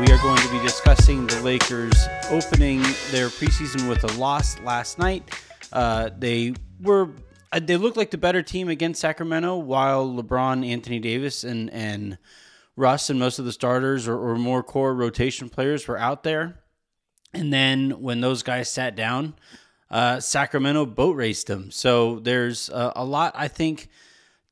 We are going to be discussing the Lakers opening their preseason with a loss last night. Uh, they were uh, they looked like the better team against Sacramento, while LeBron, Anthony Davis, and and Russ and most of the starters or, or more core rotation players were out there. And then when those guys sat down, uh, Sacramento boat raced them. So there's a, a lot, I think,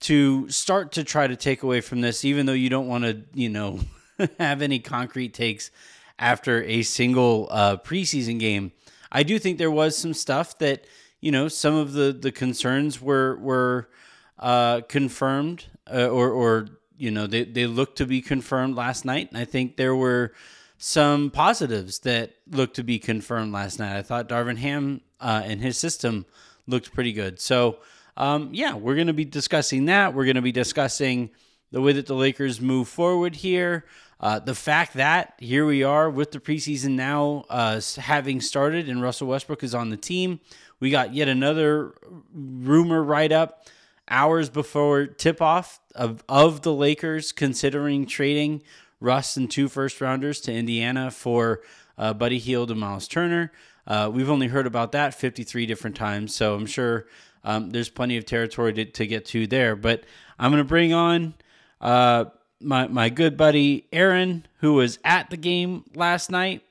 to start to try to take away from this, even though you don't want to, you know, have any concrete takes after a single uh, preseason game. I do think there was some stuff that you know some of the the concerns were were uh, confirmed uh, or or you know they they looked to be confirmed last night, and I think there were some positives that looked to be confirmed last night. I thought Darvin Ham uh, and his system looked pretty good. So um, yeah, we're going to be discussing that. We're going to be discussing the way that the Lakers move forward here. Uh, the fact that here we are with the preseason now uh, having started and Russell Westbrook is on the team. We got yet another rumor write up hours before tip off of, of the Lakers considering trading Russ and two first rounders to Indiana for uh, Buddy Hield and Miles Turner. Uh, we've only heard about that 53 different times, so I'm sure um, there's plenty of territory to, to, get to there. But I'm going to bring on uh, my my good buddy Aaron, who was at the game last night.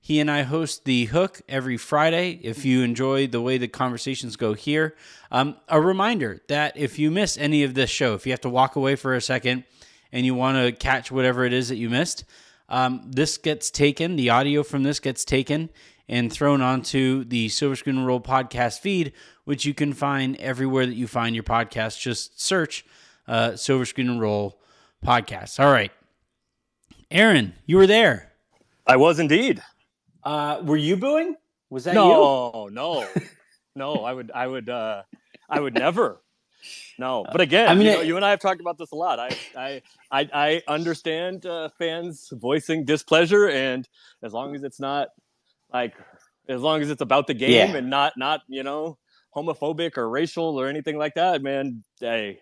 He and I host the Hook every Friday. If you enjoy the way the conversations go here, um, a reminder that if you miss any of this show, if you have to walk away for a second and you want to catch whatever it is that you missed, um, this gets taken. The audio from this gets taken and thrown onto the Silver Screen Roll podcast feed, which you can find everywhere that you find your podcast. Just search uh, Silver Screen and Roll podcast. All right. Aaron, you were there. I was indeed. Uh, were you booing? Was that no, you? No, no, I would, I would, uh, I would never. No, but again, I mean, you, know, you and I have talked about this a lot. I, I, I, I understand uh, fans voicing displeasure, and as long as it's not like, as long as it's about the game yeah. and not, not you know, homophobic or racial or anything like that, man. Hey,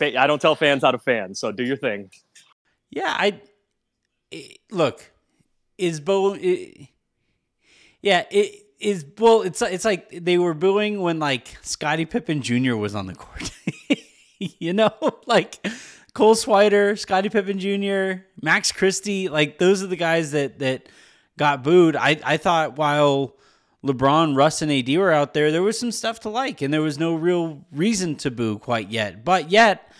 I don't tell fans how to fan, so do your thing. Yeah, I look is Bo. It, yeah, it is. Well, it's it's like they were booing when like Scottie Pippen Jr. was on the court. you know, like Cole Swider, Scottie Pippen Jr., Max Christie. Like those are the guys that that got booed. I I thought while LeBron, Russ, and AD were out there, there was some stuff to like, and there was no real reason to boo quite yet. But yet,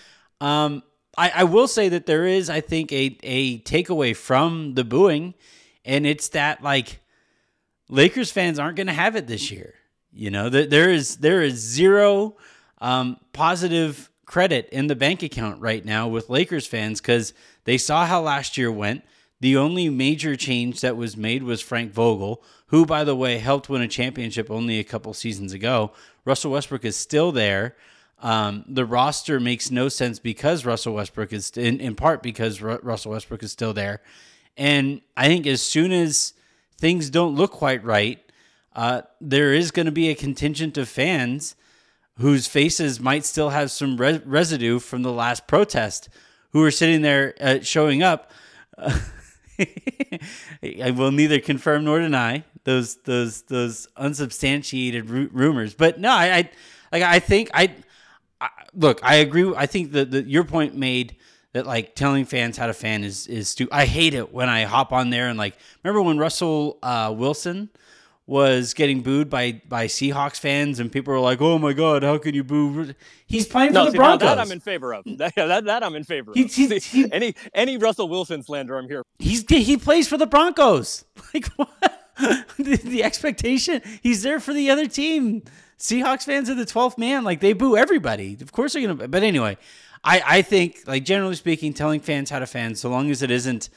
um, I, I will say that there is, I think, a a takeaway from the booing, and it's that like Lakers fans aren't going to have it this year. You know, there is there is zero um, positive credit in the bank account right now with Lakers fans because they saw how last year went. The only major change that was made was Frank Vogel, who, by the way, helped win a championship only a couple seasons ago. Russell Westbrook is still there. Um, the roster makes no sense because Russell Westbrook is in, in part because Ru- Russell Westbrook is still there. And I think as soon as things don't look quite right, uh, there is going to be a contingent of fans whose faces might still have some re- residue from the last protest who are sitting there uh, showing up. Uh, I will neither confirm nor deny those those those unsubstantiated ru- rumors. But no, I, I like I think I, I look. I agree. I think that the, your point made that like telling fans how to fan is is stupid. I hate it when I hop on there and like remember when Russell uh, Wilson was getting booed by by Seahawks fans, and people were like, "Oh my God, how can you boo?" He's playing no, for the see, Broncos. That I'm in favor of. That, that, that I'm in favor of. He, he, see, he, any any Russell Wilson slander, I'm here. He's he plays for the Broncos. Like what? the, the expectation, he's there for the other team. Seahawks fans are the 12th man. Like they boo everybody. Of course they're gonna. But anyway, I I think like generally speaking, telling fans how to fan, so long as it isn't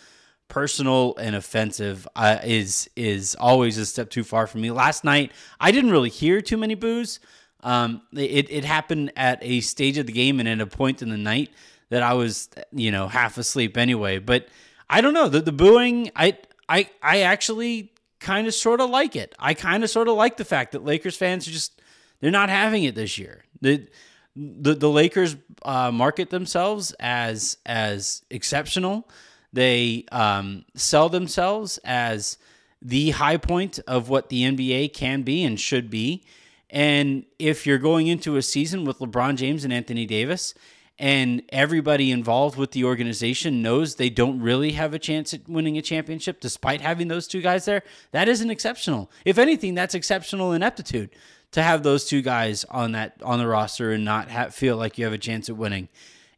personal and offensive uh, is is always a step too far for me. Last night, I didn't really hear too many boos. Um, it it happened at a stage of the game and at a point in the night that I was you know half asleep anyway. But I don't know the the booing. I I I actually kind of sort of like it. I kind of sort of like the fact that Lakers fans are just they're not having it this year. The the, the Lakers uh, market themselves as as exceptional. They um, sell themselves as the high point of what the NBA can be and should be. And if you're going into a season with LeBron James and Anthony Davis, and everybody involved with the organization knows they don't really have a chance at winning a championship despite having those two guys there, that isn't exceptional. If anything, that's exceptional ineptitude to have those two guys on that on the roster and not have, feel like you have a chance at winning.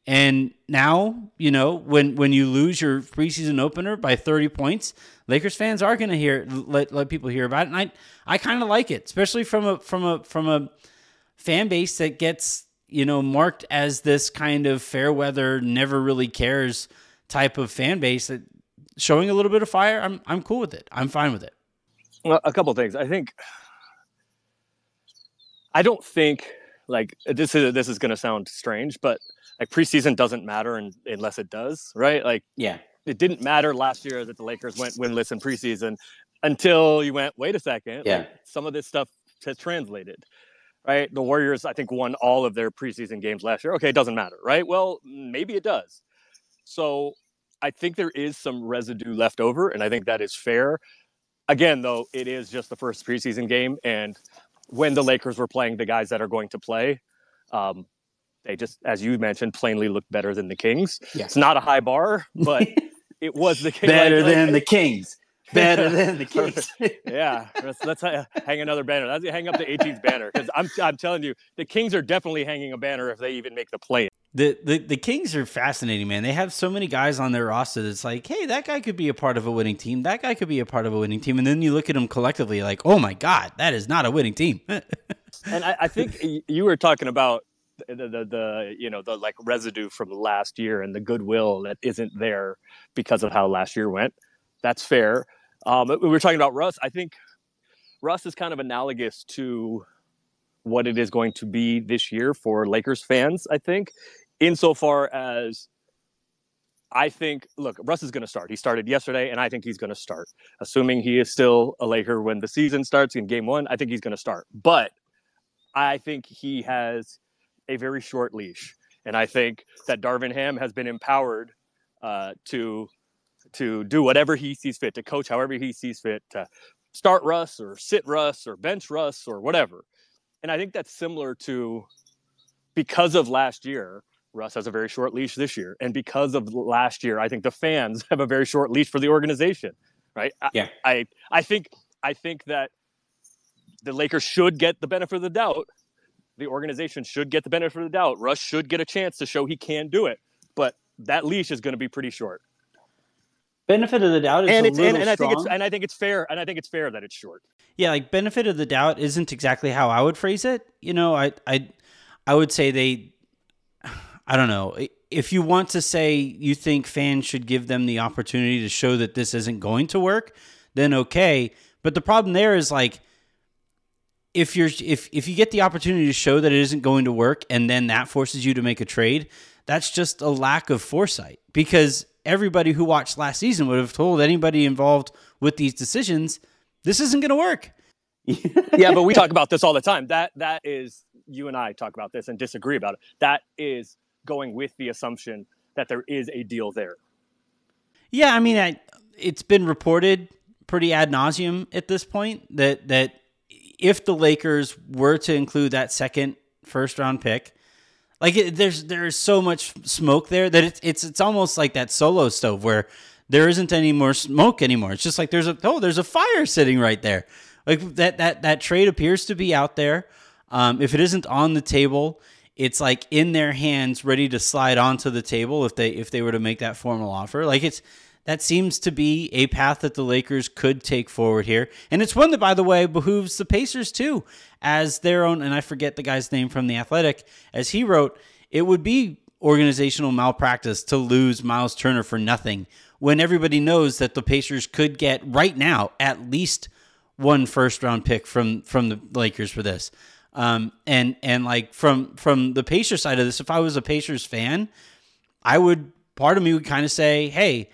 And now, you know, when when you lose your preseason opener by 30 points, Lakers fans are going to hear let let people hear about it. And I I kind of like it, especially from a from a from a fan base that gets, you know, marked as this kind of fair weather, never really cares type of fan base that showing a little bit of fire. I'm I'm cool with it. I'm fine with it. Well, a couple things. I think I don't think like this is this is going to sound strange, but like preseason doesn't matter unless it does, right? Like yeah, it didn't matter last year that the Lakers went winless in preseason until you went, wait a second, yeah, like, some of this stuff has translated. Right, the Warriors, I think, won all of their preseason games last year. Okay, it doesn't matter, right? Well, maybe it does. So I think there is some residue left over, and I think that is fair. Again, though, it is just the first preseason game, and when the Lakers were playing the guys that are going to play, um, they just, as you mentioned, plainly looked better than the Kings. Yeah. It's not a high bar, but it was the Kings. better like, than like, the Kings. Better than the Kings. yeah, let's, let's hang another banner. Let's hang up the 18th banner because I'm, I'm telling you, the Kings are definitely hanging a banner if they even make the play. The, the the Kings are fascinating, man. They have so many guys on their roster that's like, hey, that guy could be a part of a winning team. That guy could be a part of a winning team. And then you look at them collectively, like, oh my God, that is not a winning team. and I, I, think you were talking about the, the, the you know the like residue from last year and the goodwill that isn't there because of how last year went. That's fair. Um, we were talking about Russ. I think Russ is kind of analogous to what it is going to be this year for Lakers fans. I think insofar as I think, look, Russ is going to start. He started yesterday, and I think he's going to start. Assuming he is still a Laker when the season starts in game one, I think he's going to start. But I think he has a very short leash. And I think that Darvin Ham has been empowered uh, to to do whatever he sees fit, to coach however he sees fit, to start Russ or sit Russ or bench Russ or whatever. And I think that's similar to because of last year, Russ has a very short leash this year. And because of last year, I think the fans have a very short leash for the organization. Right. Yeah. I, I, I think I think that the Lakers should get the benefit of the doubt. The organization should get the benefit of the doubt. Russ should get a chance to show he can do it. But that leash is going to be pretty short. Benefit of the doubt is and it's, and, and I think it's and I think it's fair and I think it's fair that it's short. Yeah, like benefit of the doubt isn't exactly how I would phrase it. You know, I I I would say they I don't know. If you want to say you think fans should give them the opportunity to show that this isn't going to work, then okay. But the problem there is like if you're if if you get the opportunity to show that it isn't going to work and then that forces you to make a trade, that's just a lack of foresight because everybody who watched last season would have told anybody involved with these decisions this isn't going to work. yeah, but we talk about this all the time. That that is you and I talk about this and disagree about it. That is going with the assumption that there is a deal there. Yeah, I mean, I, it's been reported pretty ad nauseum at this point that that if the Lakers were to include that second first round pick, like it, there's there's so much smoke there that it's it's it's almost like that solo stove where there isn't any more smoke anymore. It's just like there's a oh there's a fire sitting right there. Like that that that trade appears to be out there. Um, if it isn't on the table, it's like in their hands, ready to slide onto the table if they if they were to make that formal offer. Like it's that seems to be a path that the Lakers could take forward here, and it's one that, by the way, behooves the Pacers too, as their own. And I forget the guy's name from the Athletic, as he wrote, it would be organizational malpractice to lose Miles Turner for nothing when everybody knows that the Pacers could get right now at least one first round pick from from the Lakers for this. Um, and and like from from the Pacers side of this, if I was a Pacers fan, I would part of me would kind of say, hey,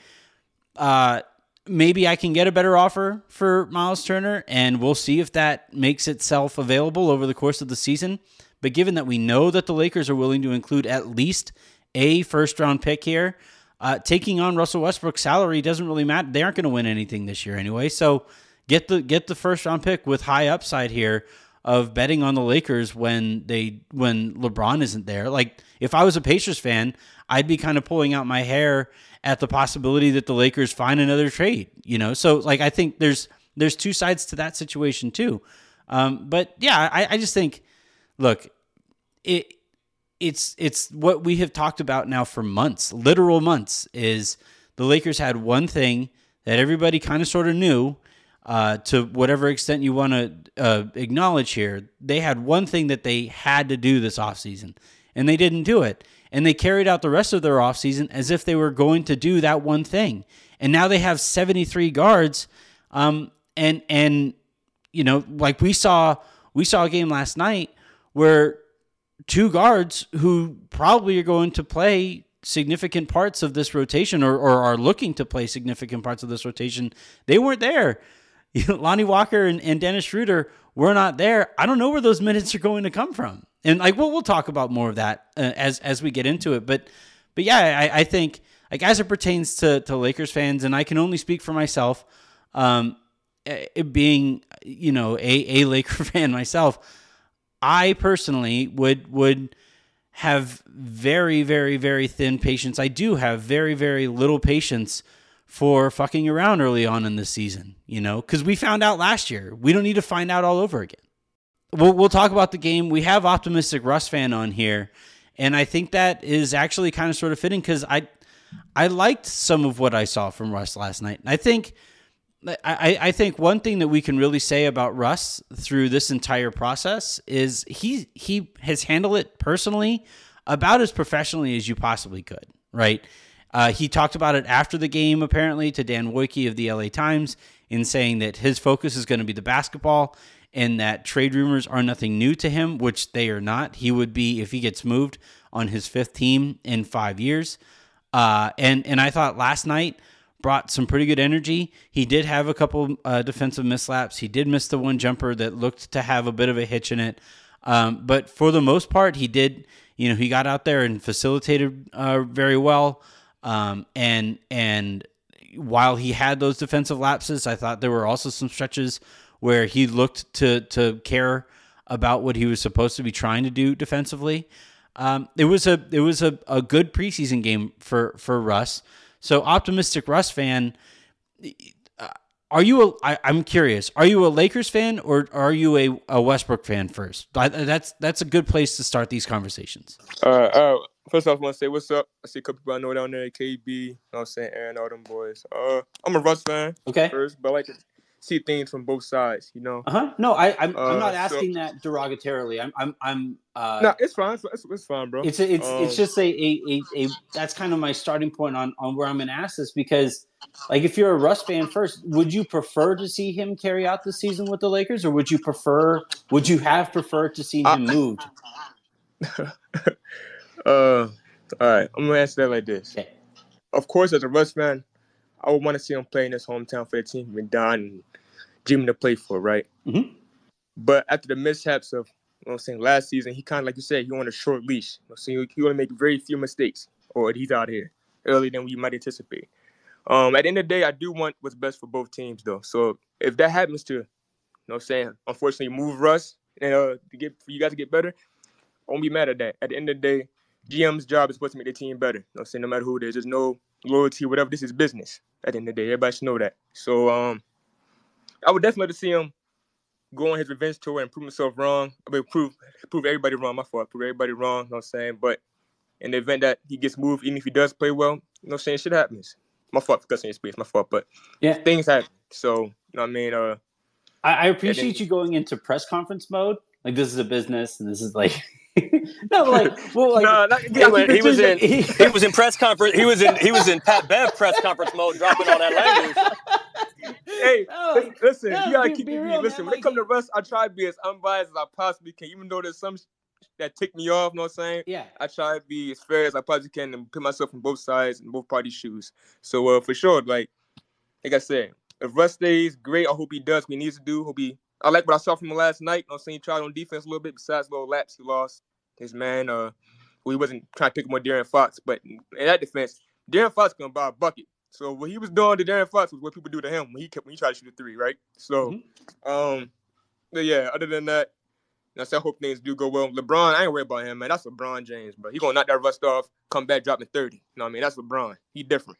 uh, maybe I can get a better offer for Miles Turner, and we'll see if that makes itself available over the course of the season. But given that we know that the Lakers are willing to include at least a first round pick here, uh, taking on Russell Westbrook's salary doesn't really matter. They aren't going to win anything this year anyway. So get the get the first round pick with high upside here of betting on the Lakers when they when LeBron isn't there. Like if I was a Pacers fan, I'd be kind of pulling out my hair at the possibility that the Lakers find another trade. You know, so like I think there's there's two sides to that situation too. Um, but yeah, I, I just think, look, it it's it's what we have talked about now for months, literal months. Is the Lakers had one thing that everybody kind of sort of knew. Uh, to whatever extent you want to uh, acknowledge here, they had one thing that they had to do this offseason, and they didn't do it and they carried out the rest of their offseason as if they were going to do that one thing. And now they have 73 guards. Um, and and you know, like we saw we saw a game last night where two guards who probably are going to play significant parts of this rotation or, or are looking to play significant parts of this rotation, they weren't there. Lonnie Walker and, and Dennis Schroeder were not there. I don't know where those minutes are going to come from and like we'll we'll talk about more of that uh, as as we get into it. But but yeah, I, I think like as it pertains to to Lakers fans, and I can only speak for myself. Um, it being you know a a Laker fan myself, I personally would would have very very very thin patience. I do have very very little patience for fucking around early on in the season, you know, because we found out last year. We don't need to find out all over again we'll we'll talk about the game. We have optimistic Russ fan on here, and I think that is actually kind of sort of fitting because I I liked some of what I saw from Russ last night. I think I, I think one thing that we can really say about Russ through this entire process is he he has handled it personally about as professionally as you possibly could. Right. Uh, he talked about it after the game, apparently, to Dan Woike of the LA Times, in saying that his focus is going to be the basketball and that trade rumors are nothing new to him, which they are not. He would be if he gets moved on his fifth team in five years. Uh, and and I thought last night brought some pretty good energy. He did have a couple uh, defensive mislaps. He did miss the one jumper that looked to have a bit of a hitch in it. Um, but for the most part, he did. You know, he got out there and facilitated uh, very well. Um, and and while he had those defensive lapses, I thought there were also some stretches where he looked to to care about what he was supposed to be trying to do defensively. Um, it was a it was a, a good preseason game for for Russ. So optimistic Russ fan. Uh, are you a? I, I'm curious. Are you a Lakers fan or are you a, a Westbrook fan first? I, that's that's a good place to start these conversations. Uh, uh first off, I want to say what's up. I see a couple people I know down there, KB. You know what I'm saying, Aaron, all them boys. Uh, I'm a Russ fan. Okay. First, but like see things from both sides, you know. Uh huh. No, I, I'm, uh, I'm not asking so, that derogatorily. I'm, I'm, I'm. Uh, no, it's fine. It's, it's fine, bro. It's, a, it's, um, it's just a, a, a, a, That's kind of my starting point on, on where I'm going to ask this because, like, if you're a Russ fan first, would you prefer to see him carry out the season with the Lakers, or would you prefer? Would you have preferred to see him moved? uh, all right. I'm gonna answer that like this. Okay. Of course, as a Russ fan, I would want to see him play in his hometown for the team with Don and Jimmy to play for, right? Mm-hmm. But after the mishaps of, you know I'm saying, last season, he kind of, like you said, he on a short leash. You know, so he, he want to make very few mistakes, or he's out here earlier than we might anticipate. Um, at the end of the day, I do want what's best for both teams, though. So if that happens to, you know I'm saying, unfortunately move Russ and uh, to get for you guys to get better, I won't be mad at that. At the end of the day, GM's job is supposed to make the team better. You know I'm saying? No matter who it is, there's no loyalty, whatever. This is business at the end of the day. Everybody should know that. So um, I would definitely see him go on his revenge tour and prove himself wrong. I mean, prove prove everybody wrong. My fault. Prove everybody wrong. You know what I'm saying? But in the event that he gets moved, even if he does play well, you know what I'm saying? Shit happens. My fault for cussing your space. My fault. But yeah, things happen. So, you know what I mean? Uh, I, I appreciate you going into press conference mode. Like, this is a business and this is like. no, like, well, like, no, not, he, went, he was in he, he, was in press conference. He was in he was in Pat Bev press conference mode, dropping all that language. hey, no, listen, no, you gotta keep me. Listen, man, when like, it comes to Russ, I try to be as unbiased as I possibly can, even though there's some that tick me off. You know what I'm saying? Yeah. I try to be as fair as I possibly can and put myself in both sides and both parties' shoes. So uh, for sure, like like I said, if Russ stays, great. I hope he does what he needs to do. Hope he I like what I saw from him last night. You know I'm saying he tried on defense a little bit, besides little laps he lost. His man, uh he wasn't trying to pick him on De'Aaron Fox, but in that defense, De'Aaron Fox gonna buy a bucket. So what he was doing to De'Aaron Fox was what people do to him when he kept when he tried to shoot a three, right? So mm-hmm. um but yeah, other than that, I said, I hope things do go well. LeBron, I ain't worried about him, man. That's LeBron James, bro. He gonna knock that rust off, come back dropping 30. You know what I mean? That's LeBron. He different.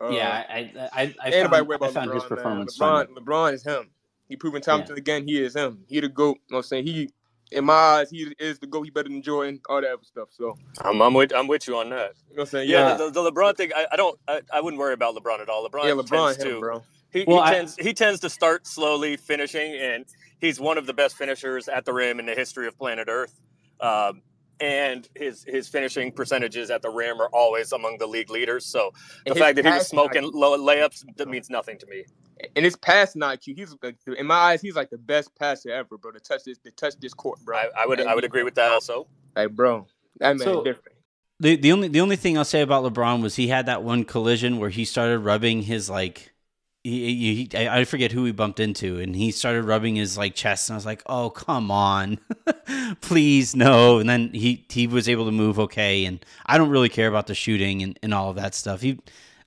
Uh, yeah, I I I, I found, I found LeBron, his performance. LeBron, LeBron is him. He proven time yeah. and again he is him. He the GOAT. You know what I'm saying? He in my eyes, he is the GOAT. He better than Jordan, all that other stuff. So I'm, I'm with I'm with you on that. You know what I'm saying? Yeah, yeah. The, the, LeBron thing, I, I don't I, I, wouldn't worry about LeBron at all. LeBron, yeah, LeBron tends him, to, bro. He, well, he tends he tends to start slowly finishing and he's one of the best finishers at the rim in the history of planet Earth. Um, and his his finishing percentages at the rim are always among the league leaders. So the fact that he was smoking low layups that means nothing to me. And his pass IQ, he's like in my eyes, he's like the best passer ever, bro. To touch this, to touch this court, bro. I, I would I would agree with that also. Like, bro, that man so, different. The the only the only thing I'll say about LeBron was he had that one collision where he started rubbing his like he, he, I forget who he bumped into, and he started rubbing his like chest, and I was like, "Oh, come on, please no!" And then he he was able to move okay, and I don't really care about the shooting and, and all of that stuff. He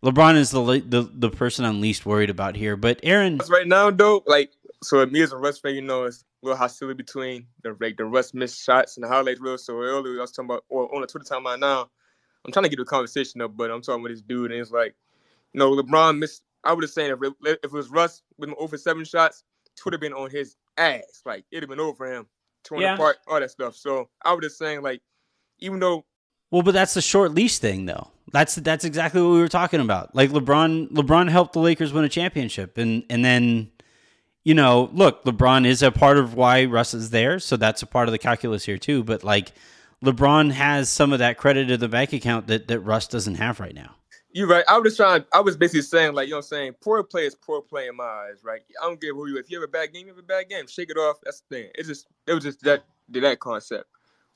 LeBron is the the the person I'm least worried about here, but Aaron right now though, like so me as a Russ fan, you know, it's a little hostility between the like the Russ missed shots and the highlights real. So earlier I was talking about, or on the Twitter timeline now, I'm trying to get the conversation up, but I'm talking with this dude, and it's like, you know, LeBron missed I would have said if it, if it was Russ with over seven shots, it would have been on his ass. Like it'd have been over him, torn yeah. apart, all that stuff. So I would have saying like, even though. Well, but that's the short leash thing, though. That's that's exactly what we were talking about. Like LeBron, LeBron helped the Lakers win a championship, and and then, you know, look, LeBron is a part of why Russ is there, so that's a part of the calculus here too. But like, LeBron has some of that credit in the bank account that that Russ doesn't have right now. You're right. I was just trying. I was basically saying, like, you know, what I'm saying poor play is poor play in my eyes, right? I don't care who you. If you have a bad game, you have a bad game. Shake it off. That's the thing. It's just it was just that that concept.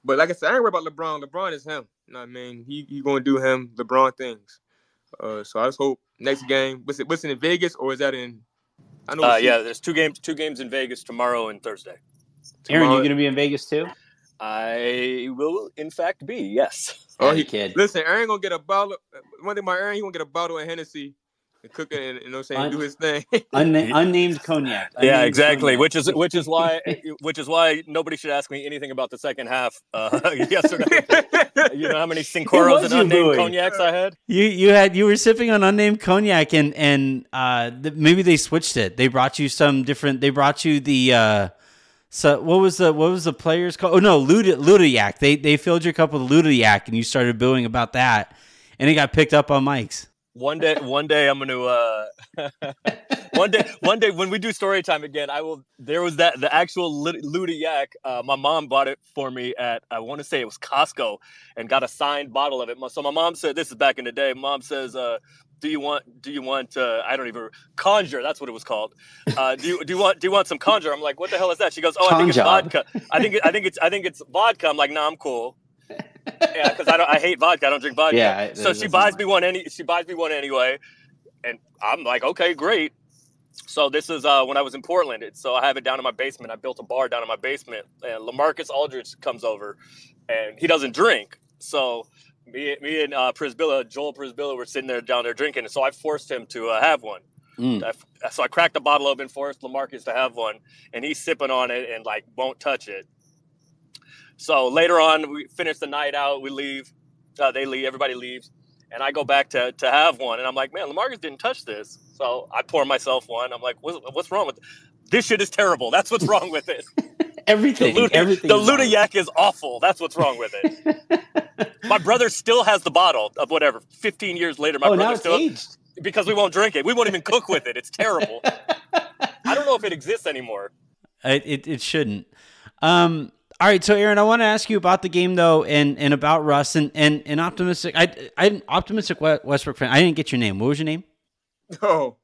But like I said, I ain't worried about LeBron. LeBron is him. You know what I mean? He he gonna do him LeBron things. Uh, so I just hope next game. Was it was it in Vegas or is that in? I know. Uh, yeah, there's two games. Two games in Vegas tomorrow and Thursday. Aaron, you gonna be in Vegas too? I will, in fact, be yes. Oh, he kid. Listen, Aaron gonna get a bottle. One thing, my Aaron, he gonna get a bottle of Hennessy and cook it, and you know, what I'm saying, Un- do his thing. unna- unnamed cognac. Unnamed yeah, exactly. Cognac. Which is which is why which is why nobody should ask me anything about the second half uh, yesterday. you know how many Cincoros and unnamed doing? cognacs I had. You you had you were sipping on unnamed cognac, and and uh, maybe they switched it. They brought you some different. They brought you the. Uh, so what was the what was the players called? Oh no, Lud- Ludiac. They they filled your cup with Ludiac, and you started booing about that, and it got picked up on mics. One day, one day, I'm gonna. Uh, one day, one day, when we do story time again, I will. There was that the actual Ludiac. Uh, my mom bought it for me at I want to say it was Costco, and got a signed bottle of it. So my mom said, "This is back in the day." Mom says, uh, do you want do you want uh, I don't even conjure that's what it was called uh, do you do you want do you want some conjure I'm like what the hell is that she goes oh I think it's vodka I think I think it's I think it's vodka I'm like no nah, I'm cool yeah because I don't I hate vodka I don't drink vodka yeah so she buys me one any she buys me one anyway and I'm like okay great so this is uh, when I was in Portland it, so I have it down in my basement I built a bar down in my basement and LaMarcus Aldridge comes over and he doesn't drink so me, me and uh, Przybilla, Joel Przybilla, were sitting there down there drinking, so I forced him to uh, have one. Mm. I, so I cracked the bottle open, forced LaMarcus to have one, and he's sipping on it and like won't touch it. So later on, we finish the night out. We leave. Uh, they leave. Everybody leaves, and I go back to to have one, and I'm like, man, LaMarcus didn't touch this. So I pour myself one. I'm like, what's, what's wrong with it? this? Shit is terrible. That's what's wrong with it. everything. The, Luda, everything the Ludiac is awful. That's what's wrong with it. my brother still has the bottle of whatever. Fifteen years later, my oh, brother now still aged. because we won't drink it. We won't even cook with it. It's terrible. I don't know if it exists anymore. It it, it shouldn't. Um, All right, so Aaron, I want to ask you about the game though, and, and about Russ and, and, and optimistic. I I optimistic Westbrook fan. I didn't get your name. What was your name? Oh,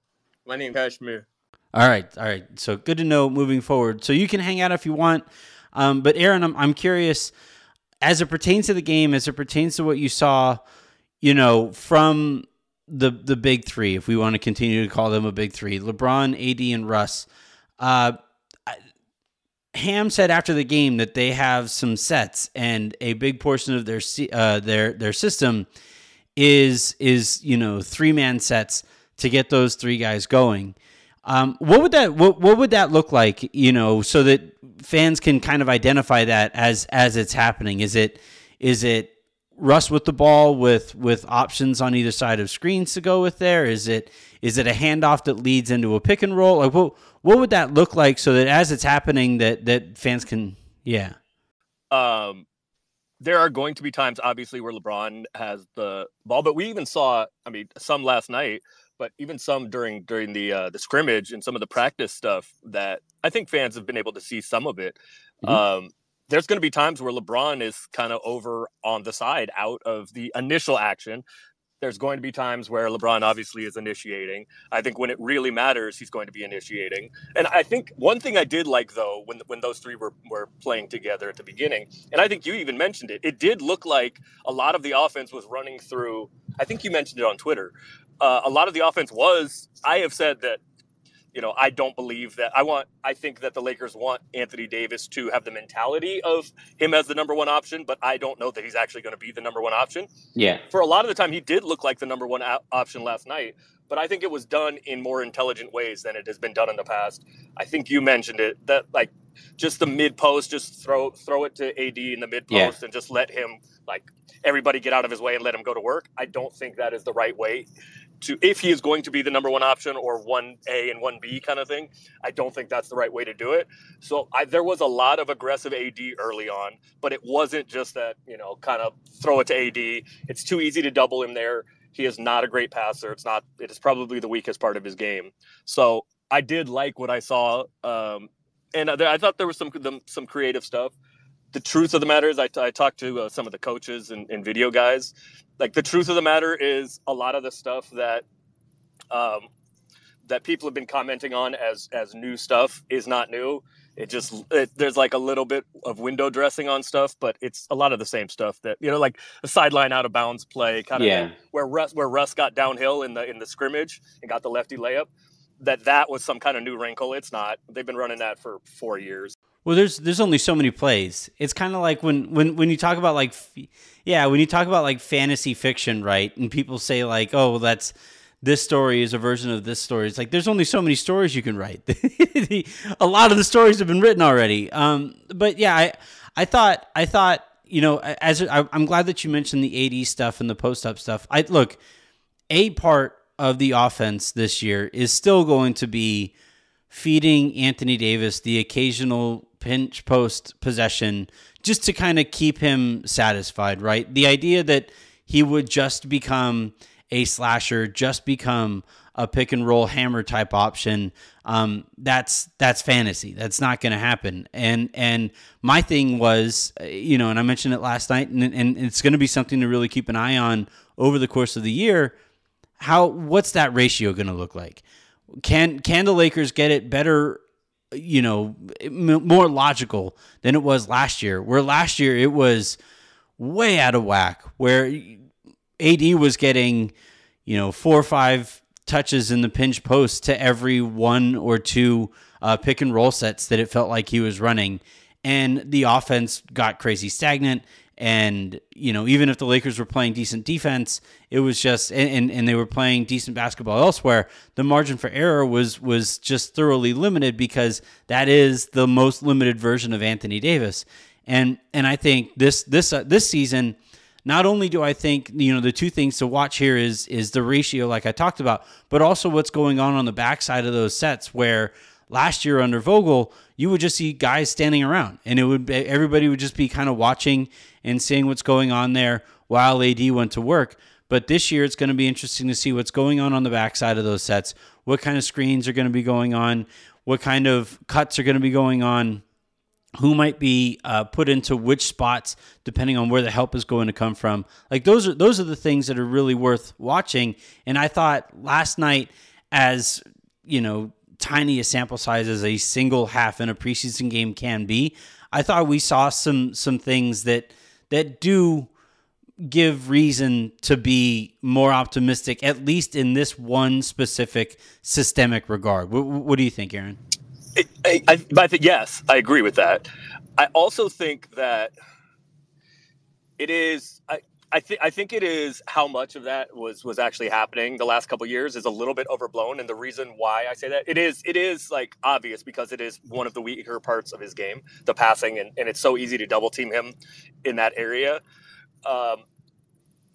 my name is Kashmir. All right, all right. So good to know moving forward. So you can hang out if you want. Um, but Aaron, I'm I'm curious as it pertains to the game, as it pertains to what you saw, you know, from the the big three, if we want to continue to call them a big three, LeBron, AD, and Russ. Uh, Ham said after the game that they have some sets, and a big portion of their uh, their their system is is you know three man sets to get those three guys going. Um, what would that what, what would that look like? You know, so that fans can kind of identify that as as it's happening. Is it is it Russ with the ball with with options on either side of screens to go with there? Is it is it a handoff that leads into a pick and roll? Like what what would that look like so that as it's happening that that fans can yeah. Um there are going to be times obviously where LeBron has the ball, but we even saw I mean some last night but even some during during the uh, the scrimmage and some of the practice stuff that I think fans have been able to see some of it. Mm-hmm. Um, there's going to be times where LeBron is kind of over on the side out of the initial action. There's going to be times where LeBron obviously is initiating. I think when it really matters, he's going to be initiating. And I think one thing I did like though when when those three were were playing together at the beginning, and I think you even mentioned it, it did look like a lot of the offense was running through. I think you mentioned it on Twitter uh, a lot of the offense was. I have said that, you know, I don't believe that. I want. I think that the Lakers want Anthony Davis to have the mentality of him as the number one option, but I don't know that he's actually going to be the number one option. Yeah. For a lot of the time, he did look like the number one option last night, but I think it was done in more intelligent ways than it has been done in the past. I think you mentioned it that like just the mid post, just throw throw it to AD in the mid post yeah. and just let him like everybody get out of his way and let him go to work. I don't think that is the right way to if he is going to be the number one option or one A and one B kind of thing. I don't think that's the right way to do it. So I, there was a lot of aggressive AD early on, but it wasn't just that you know kind of throw it to AD. It's too easy to double him there. He is not a great passer. It's not. It is probably the weakest part of his game. So I did like what I saw, um, and I thought there was some some creative stuff the truth of the matter is, I, I talked to uh, some of the coaches and, and, video guys. Like the truth of the matter is, a lot of the stuff that um, that people have been commenting on as as new stuff is not new. It just it, there's like a little bit of window dressing on stuff, but it's a lot of the same stuff that you know, like a sideline out of bounds play, kind of yeah. where Russ where Russ got downhill in the in the scrimmage and got the lefty layup. That that was some kind of new wrinkle. It's not. They've been running that for four years. Well, there's there's only so many plays. It's kind of like when when when you talk about like yeah, when you talk about like fantasy fiction, right? And people say like, "Oh, well, that's this story is a version of this story." It's like there's only so many stories you can write. a lot of the stories have been written already. Um, but yeah, I I thought I thought you know as I, I'm glad that you mentioned the AD stuff and the post up stuff. I look a part of the offense this year is still going to be feeding Anthony Davis the occasional pinch post possession just to kind of keep him satisfied, right? The idea that he would just become a slasher, just become a pick and roll hammer type option. Um, that's that's fantasy. That's not going to happen. And and my thing was, you know, and I mentioned it last night, and, and it's going to be something to really keep an eye on over the course of the year. How what's that ratio going to look like? Can can the Lakers get it better you know, more logical than it was last year. Where last year it was way out of whack, where AD was getting, you know, four or five touches in the pinch post to every one or two uh, pick and roll sets that it felt like he was running. And the offense got crazy stagnant. And, you know, even if the Lakers were playing decent defense, it was just and, and they were playing decent basketball elsewhere, the margin for error was was just thoroughly limited because that is the most limited version of Anthony Davis. And and I think this this uh, this season not only do I think you know the two things to watch here is is the ratio like I talked about, but also what's going on on the backside of those sets where last year under Vogel, you would just see guys standing around and it would everybody would just be kind of watching and seeing what's going on there while AD went to work. But this year, it's going to be interesting to see what's going on on the backside of those sets. What kind of screens are going to be going on? What kind of cuts are going to be going on? who might be uh, put into which spots depending on where the help is going to come from. Like those are those are the things that are really worth watching. And I thought last night, as you know, tiny a sample size as a single half in a preseason game can be, I thought we saw some some things that that do give reason to be more optimistic, at least in this one specific systemic regard. What, what do you think, Aaron? I, I, I think yes, I agree with that. I also think that it is. I, I think I think it is how much of that was was actually happening the last couple years is a little bit overblown, and the reason why I say that it is it is like obvious because it is one of the weaker parts of his game, the passing, and, and it's so easy to double team him in that area. Um,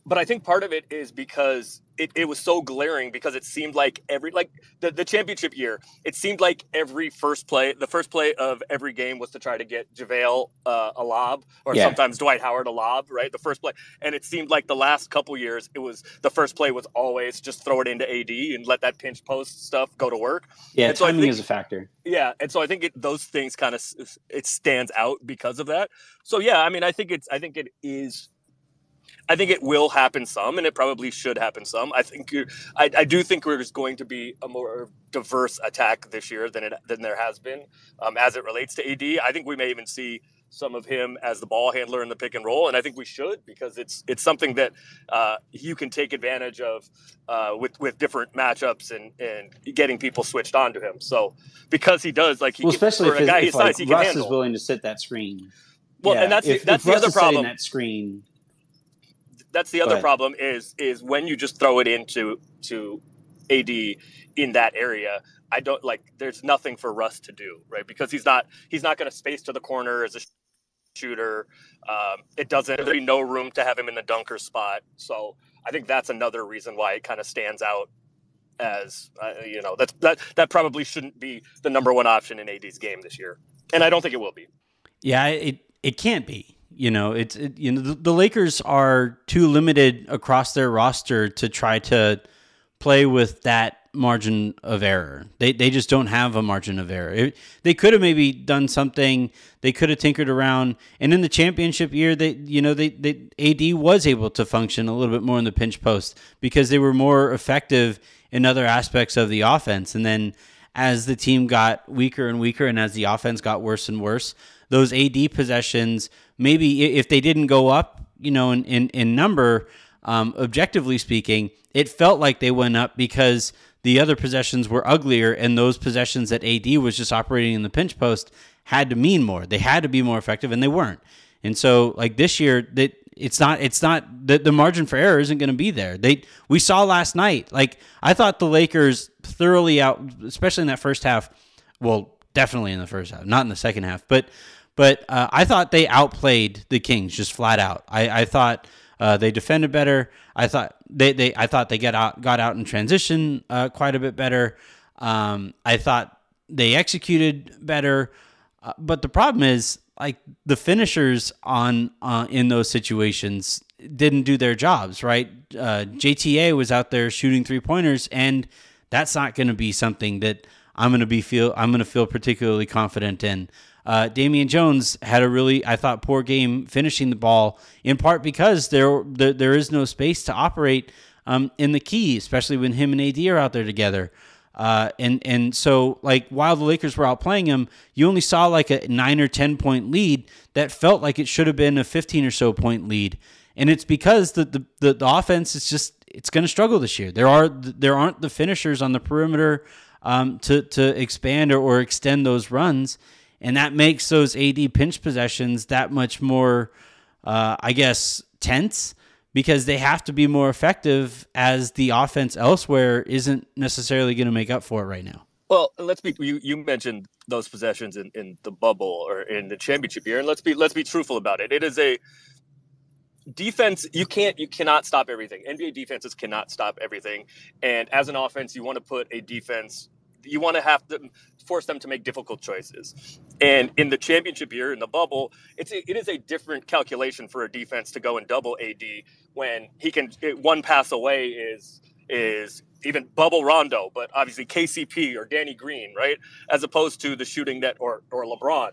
but I think part of it is because it, it was so glaring because it seemed like every like the, the championship year, it seemed like every first play, the first play of every game was to try to get JaVale uh, a lob or yeah. sometimes Dwight Howard a lob, right? The first play. And it seemed like the last couple years, it was the first play was always just throw it into AD and let that pinch post stuff go to work. Yeah, and so timing think, is a factor. Yeah, and so I think it, those things kind of it stands out because of that. So yeah, I mean, I think it's I think it is I think it will happen some, and it probably should happen some. I think I, I do think there's going to be a more diverse attack this year than it than there has been um, as it relates to AD. I think we may even see some of him as the ball handler in the pick and roll, and I think we should because it's it's something that uh, you can take advantage of uh, with with different matchups and and getting people switched on to him. So because he does like he well, can, especially if, a guy if, his like, size, Russ handle. is willing to sit that screen. Well, yeah. and that's if, that's if the other problem. That screen that's the other problem is is when you just throw it into to AD in that area. I don't like. There's nothing for Russ to do, right? Because he's not he's not going to space to the corner as a shooter. Um, it doesn't. There's no room to have him in the dunker spot. So I think that's another reason why it kind of stands out as uh, you know that's that that probably shouldn't be the number one option in AD's game this year, and I don't think it will be. Yeah, it it can't be. You know, it's it, you know the, the, Lakers are too limited across their roster to try to play with that margin of error. They they just don't have a margin of error. It, they could have maybe done something. They could have tinkered around. And in the championship year, they you know they, they AD was able to function a little bit more in the pinch post because they were more effective in other aspects of the offense. And then as the team got weaker and weaker, and as the offense got worse and worse, those AD possessions, maybe if they didn't go up, you know, in, in, in number, um, objectively speaking, it felt like they went up because the other possessions were uglier, and those possessions that AD was just operating in the pinch post had to mean more. They had to be more effective, and they weren't. And so, like this year, that it's not it's not the, the margin for error isn't going to be there. They we saw last night. Like I thought the Lakers thoroughly out, especially in that first half. Well, definitely in the first half, not in the second half, but but uh, I thought they outplayed the Kings just flat out. I, I thought uh, they defended better. I thought they, they I thought they got out got out in transition uh, quite a bit better. Um, I thought they executed better. Uh, but the problem is like the finishers on uh, in those situations didn't do their jobs right. Uh, JTA was out there shooting three pointers, and that's not going to be something that I'm going to be feel I'm going to feel particularly confident in. Uh, Damian Jones had a really, I thought, poor game finishing the ball, in part because there there, there is no space to operate um, in the key, especially when him and AD are out there together. Uh, and and so like while the Lakers were out playing him, you only saw like a nine or ten point lead that felt like it should have been a fifteen or so point lead, and it's because the the, the, the offense is just it's going to struggle this year. There are there aren't the finishers on the perimeter um, to to expand or, or extend those runs, and that makes those AD pinch possessions that much more, uh, I guess, tense because they have to be more effective as the offense elsewhere isn't necessarily going to make up for it right now. Well, let's be you, you mentioned those possessions in, in the bubble or in the championship year, and let's be let's be truthful about it. It is a defense you can't you cannot stop everything nba defenses cannot stop everything and as an offense you want to put a defense you want to have to force them to make difficult choices. And in the championship year, in the bubble, it's a, it is a different calculation for a defense to go and double AD when he can one pass away is is even bubble Rondo, but obviously KCP or Danny Green, right? As opposed to the shooting that or or LeBron.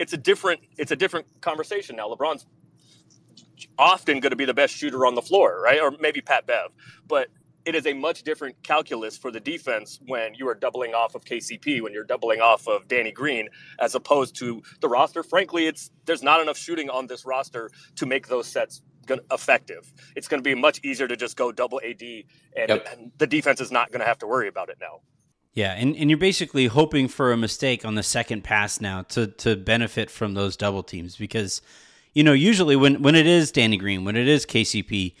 it's a different it's a different conversation now. LeBron's often going to be the best shooter on the floor, right? Or maybe Pat Bev, but it is a much different calculus for the defense when you are doubling off of KCP, when you're doubling off of Danny Green, as opposed to the roster. Frankly, it's there's not enough shooting on this roster to make those sets effective. It's going to be much easier to just go double AD, and, yep. and the defense is not going to have to worry about it now. Yeah, and, and you're basically hoping for a mistake on the second pass now to to benefit from those double teams because, you know, usually when when it is Danny Green, when it is KCP,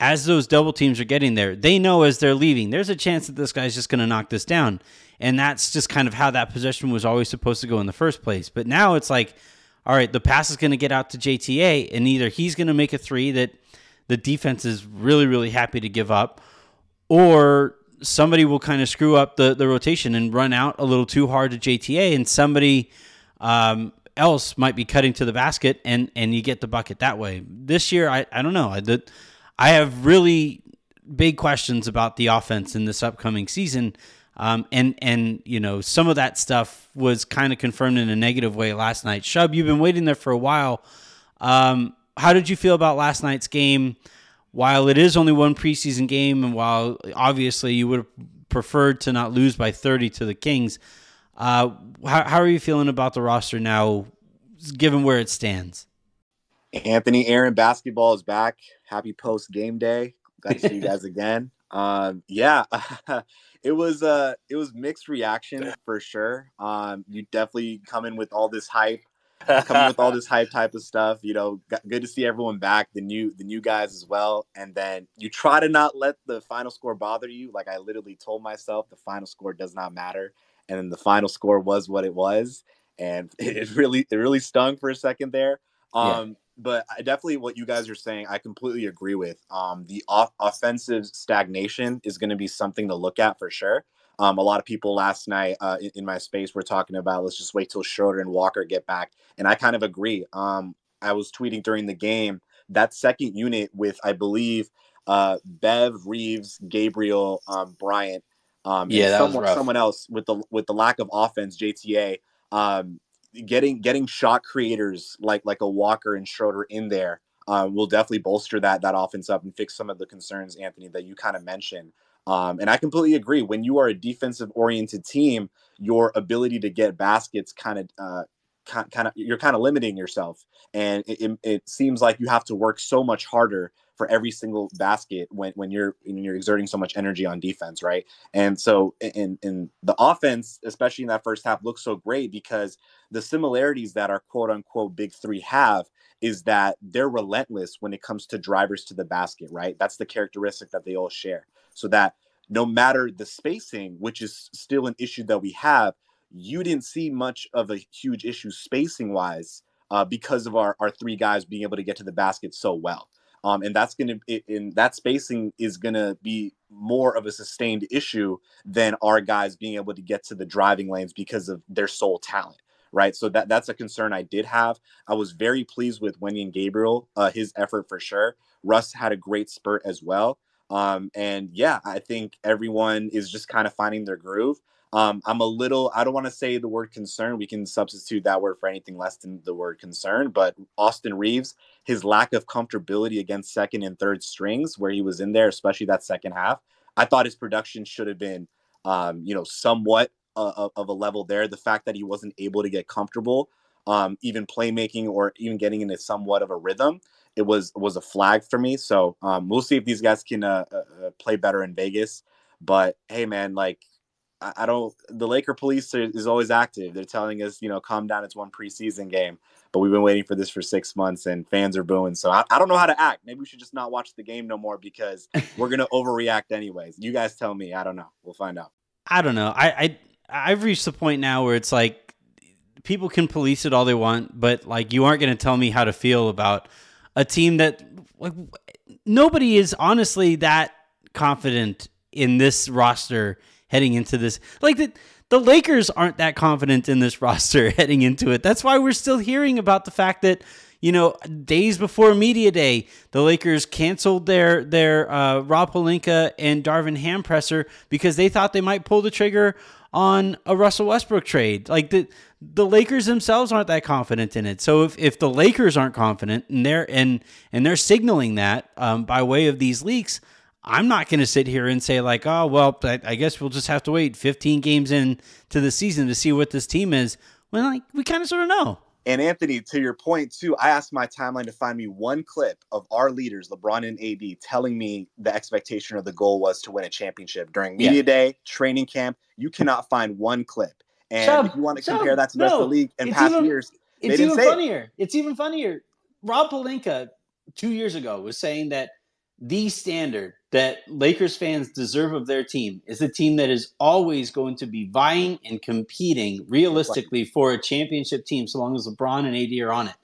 as those double teams are getting there, they know as they're leaving, there's a chance that this guy's just going to knock this down. And that's just kind of how that possession was always supposed to go in the first place. But now it's like, all right, the pass is going to get out to JTA, and either he's going to make a three that the defense is really, really happy to give up, or somebody will kind of screw up the, the rotation and run out a little too hard to JTA, and somebody um, else might be cutting to the basket, and, and you get the bucket that way. This year, I, I don't know. I, the, I have really big questions about the offense in this upcoming season. Um, and and you know some of that stuff was kind of confirmed in a negative way last night. Shub, you've been waiting there for a while. Um, how did you feel about last night's game? While it is only one preseason game, and while obviously you would have preferred to not lose by 30 to the Kings, uh, how, how are you feeling about the roster now, given where it stands? Anthony Aaron basketball is back. Happy post game day. Glad to see you guys again. Um, yeah, it was uh it was mixed reaction for sure. Um, you definitely come in with all this hype, coming with all this hype type of stuff. You know, good to see everyone back, the new the new guys as well. And then you try to not let the final score bother you. Like I literally told myself, the final score does not matter. And then the final score was what it was, and it really it really stung for a second there. Um, yeah but I definitely what you guys are saying, I completely agree with. Um, the off- offensive stagnation is going to be something to look at for sure. Um, a lot of people last night uh, in, in, my space were talking about let's just wait till Schroeder and Walker get back, and I kind of agree. Um, I was tweeting during the game that second unit with I believe uh, Bev, Reaves, Gabriel, um, Bryant, um, yeah, someone, someone else with the with the lack of offense, JTA. Um, getting getting shot creators like like a Walker and Schroeder in there uh, will definitely bolster that that offense up and fix some of the concerns, Anthony, that you kind of mentioned. Um, and I completely agree. When you are a defensive oriented team, your ability to get baskets kind of uh, kind of you're kind of limiting yourself, and it, it, it seems like you have to work so much harder for every single basket when, when you're when you're exerting so much energy on defense, right? And so in in the offense, especially in that first half, looks so great because the similarities that our quote unquote big three have is that they're relentless when it comes to drivers to the basket, right? That's the characteristic that they all share. So that no matter the spacing, which is still an issue that we have, you didn't see much of a huge issue spacing wise uh, because of our, our three guys being able to get to the basket so well. Um, and that's going to in that spacing is going to be more of a sustained issue than our guys being able to get to the driving lanes because of their sole talent right? So that that's a concern i did have. I was very pleased with wenyen gabriel uh, his effort for sure. Russ had a great spurt as well. Um, and yeah i think everyone is just kind of finding their groove um, I'm a little, I don't want to say the word concern. We can substitute that word for anything less than the word concern. But Austin Reaves, his lack of comfortability against second and third strings where he was in there, especially that second half, I thought his production should have been, um, you know, somewhat uh, of a level there. The fact that he wasn't able to get comfortable, um, even playmaking or even getting into somewhat of a rhythm, it was was a flag for me. So um, we'll see if these guys can uh, uh, uh play better in Vegas. But hey, man, like I don't. The Laker police is always active. They're telling us, you know, calm down. It's one preseason game, but we've been waiting for this for six months, and fans are booing. So I, I don't know how to act. Maybe we should just not watch the game no more because we're gonna overreact anyways. You guys tell me. I don't know. We'll find out. I don't know. I, I I've reached the point now where it's like people can police it all they want, but like you aren't gonna tell me how to feel about a team that like nobody is honestly that confident in this roster heading into this. Like the the Lakers aren't that confident in this roster heading into it. That's why we're still hearing about the fact that you know days before media day, the Lakers canceled their their uh, Rob Pelinka and Darvin Ham presser because they thought they might pull the trigger on a Russell Westbrook trade. Like the the Lakers themselves aren't that confident in it. So if, if the Lakers aren't confident and they're and and they're signaling that um, by way of these leaks, I'm not going to sit here and say like, oh well, I, I, guess we'll just have to wait 15 games in to the season to see what this team is. When like we kind of sort of know. And Anthony, to your point too, I asked my timeline to find me one clip of our leaders, LeBron and AD, telling me the expectation or the goal was to win a championship during media yeah. day, training camp. You cannot find one clip. And if you want to compare that to the rest of the league and past even, years, it's even funnier. It. It's even funnier. Rob Pelinka two years ago was saying that the standard that Lakers fans deserve of their team is a team that is always going to be vying and competing realistically right. for a championship team so long as LeBron and AD are on it.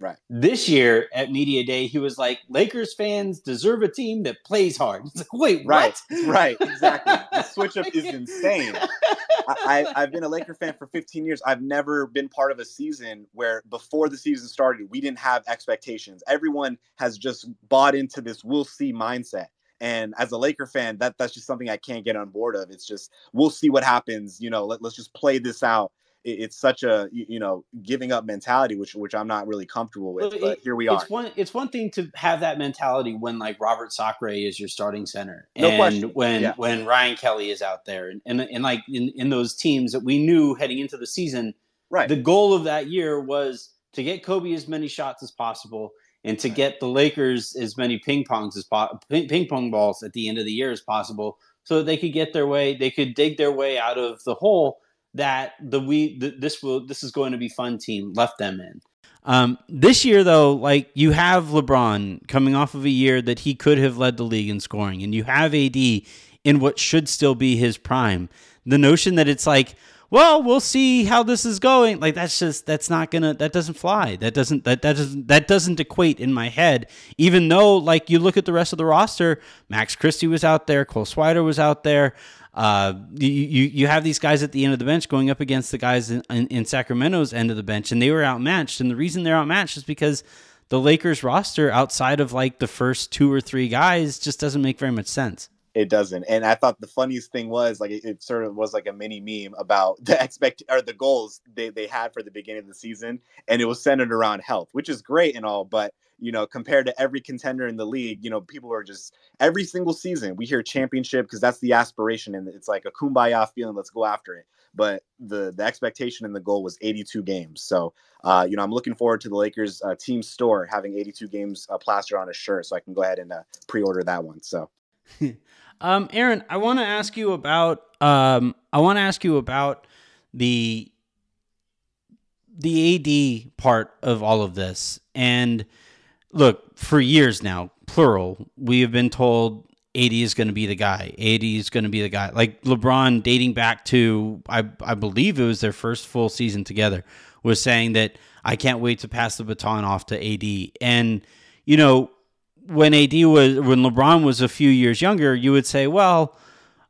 Right. This year at Media Day, he was like, Lakers fans deserve a team that plays hard. It's like, wait, right, what? right, exactly. the switch up is insane. I, have been a Laker fan for 15 years. I've never been part of a season where before the season started, we didn't have expectations. Everyone has just bought into this we'll see mindset. And as a Laker fan, that that's just something I can't get on board of. It's just we'll see what happens. You know, let, let's just play this out it's such a you know giving up mentality which which i'm not really comfortable with but here we are it's one it's one thing to have that mentality when like robert sacre is your starting center no and question. when yeah. when ryan kelly is out there and, and and like in in those teams that we knew heading into the season right the goal of that year was to get kobe as many shots as possible and to get the lakers as many ping pongs as po- ping, pong balls at the end of the year as possible so that they could get their way they could dig their way out of the hole that the we the, this will this is going to be fun team left them in. Um, this year, though, like you have LeBron coming off of a year that he could have led the league in scoring, and you have AD in what should still be his prime. The notion that it's like, well, we'll see how this is going. Like that's just that's not gonna that doesn't fly. That doesn't that that doesn't that doesn't equate in my head. Even though like you look at the rest of the roster, Max Christie was out there, Cole Swider was out there. Uh, you, you you have these guys at the end of the bench going up against the guys in, in, in Sacramento's end of the bench, and they were outmatched. And the reason they're outmatched is because the Lakers roster outside of like the first two or three guys just doesn't make very much sense. It doesn't. And I thought the funniest thing was like it, it, sort of was like a mini meme about the expect or the goals they, they had for the beginning of the season. And it was centered around health, which is great and all, but you know, compared to every contender in the league, you know, people are just every single season we hear championship because that's the aspiration and it's like a kumbaya feeling. Let's go after it. But the the expectation and the goal was 82 games. So, uh, you know, I'm looking forward to the Lakers uh, team store having 82 games uh, plastered on a shirt, so I can go ahead and uh, pre-order that one. So. um, Aaron, I want to ask you about um, I want to ask you about the the AD part of all of this and look, for years now, plural, we have been told AD is going to be the guy. AD is going to be the guy. Like LeBron, dating back to I I believe it was their first full season together, was saying that I can't wait to pass the baton off to AD. And you know, when AD was when LeBron was a few years younger, you would say, well,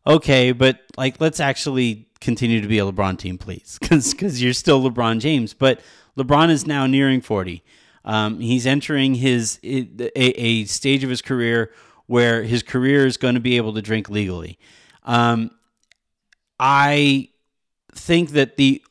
okay, but like let's actually continue to be a LeBron team, please, because because you're still LeBron James. But LeBron is now nearing forty. Um, he's entering his a, a, stage of his career where his career is going to be able to drink legally. Um, I think that the